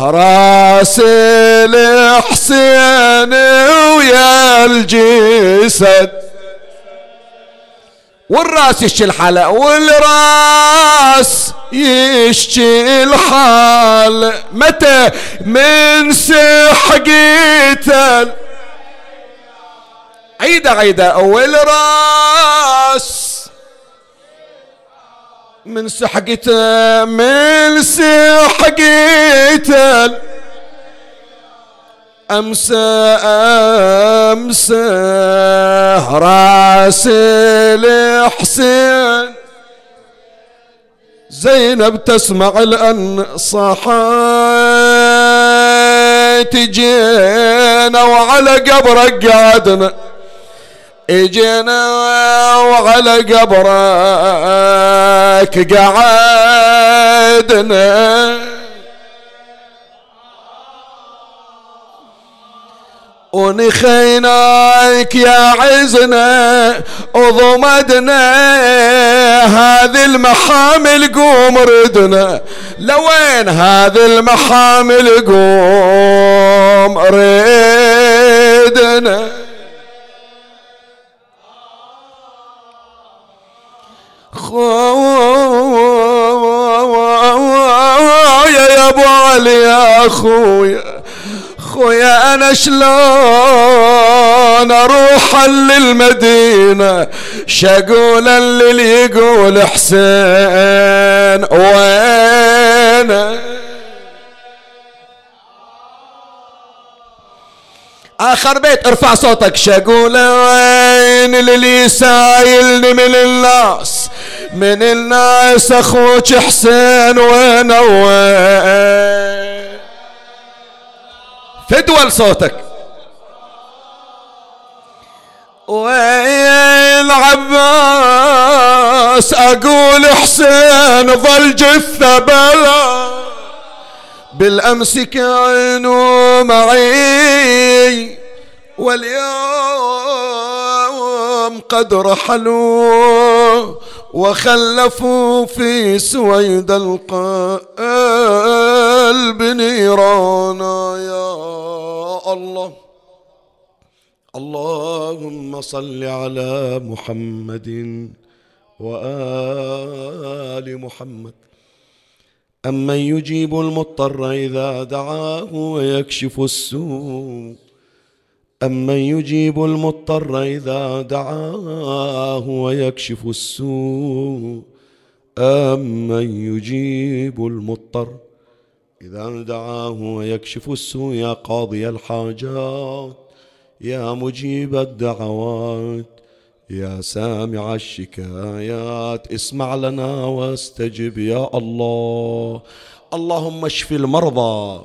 راس الحسين ويا الجسد. والراس يشكي الحالة والراس يشكي الحال. متى؟ من سحقيته عيدة عيدة. والراس من سحقته من سحقته أمسى أمسى. راس الحسين. زينب تسمع الأن صحيت. جينا وعلى قبرك قعدنا. إجينا وعلى قبرك قعدنا. ونخيناك يا عزنا وضمدنا هذه المحامل قوم ردنا. لوين هذه المحامل قوم ردنا؟ يا أبو علي يا خويا أنا شلون أروح للمدينة؟ شقولا للي يقول حسين وين آخر بيت ارفع صوتك. شقولة وين للي سايلني من الناس؟ من الناس أخوك حسين وين وين؟ فدول صوتك. وين عباس أقول حسين ظل جثة بلا. بالأمس كانوا معي واليوم قد رحلوا وخلفوا في سويد القلب نيرانا يا الله. اللهم صل على محمد وآل محمد. أمن يجيب المضطر إذا دعاه ويكشف السوء. أمن يجيب المضطر إذا دعاه ويكشف السوء أمن يجيب المضطر إذا دعاه ويكشف السوء يا قاضي الحاجات يا مجيب الدعوات يا سامع الشكايات اسمع لنا واستجب يا الله اللهم اشف المرضى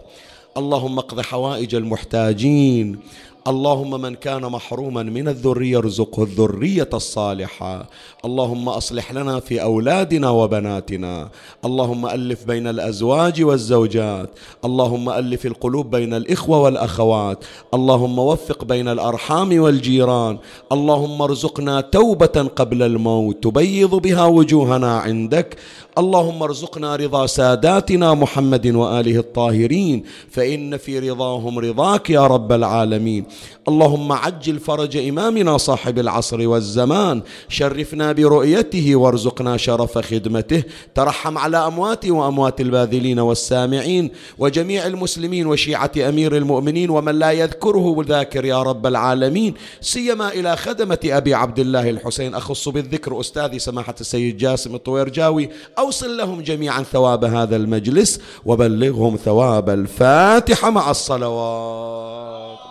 اللهم اقض حوائج المحتاجين اللهم من كان محروما من الذرية ارزقه الذرية الصالحة. اللهم أصلح لنا في أولادنا وبناتنا. اللهم ألف بين الأزواج والزوجات. اللهم ألف القلوب بين الإخوة والأخوات. اللهم وفق بين الأرحام والجيران. اللهم ارزقنا توبة قبل الموت. تبيض بها وجوهنا عندك. اللهم ارزقنا رضا ساداتنا محمد وآله الطاهرين. فإن في رضاهم رضاك يا رب العالمين. اللهم عجل فرج إمامنا صاحب العصر والزمان شرفنا برؤيته وارزقنا شرف خدمته ترحم على أمواتي وأموات الباذلين والسامعين وجميع المسلمين وشيعة أمير المؤمنين ومن لا يذكره ذاكر يا رب العالمين سيما إلى خدمة أبي عبد الله الحسين أخص بالذكر أستاذي سماحة السيد جاسم الطويرجاوي أوصل لهم جميعا ثواب هذا المجلس وبلغهم ثواب الفاتحة مع الصلوات.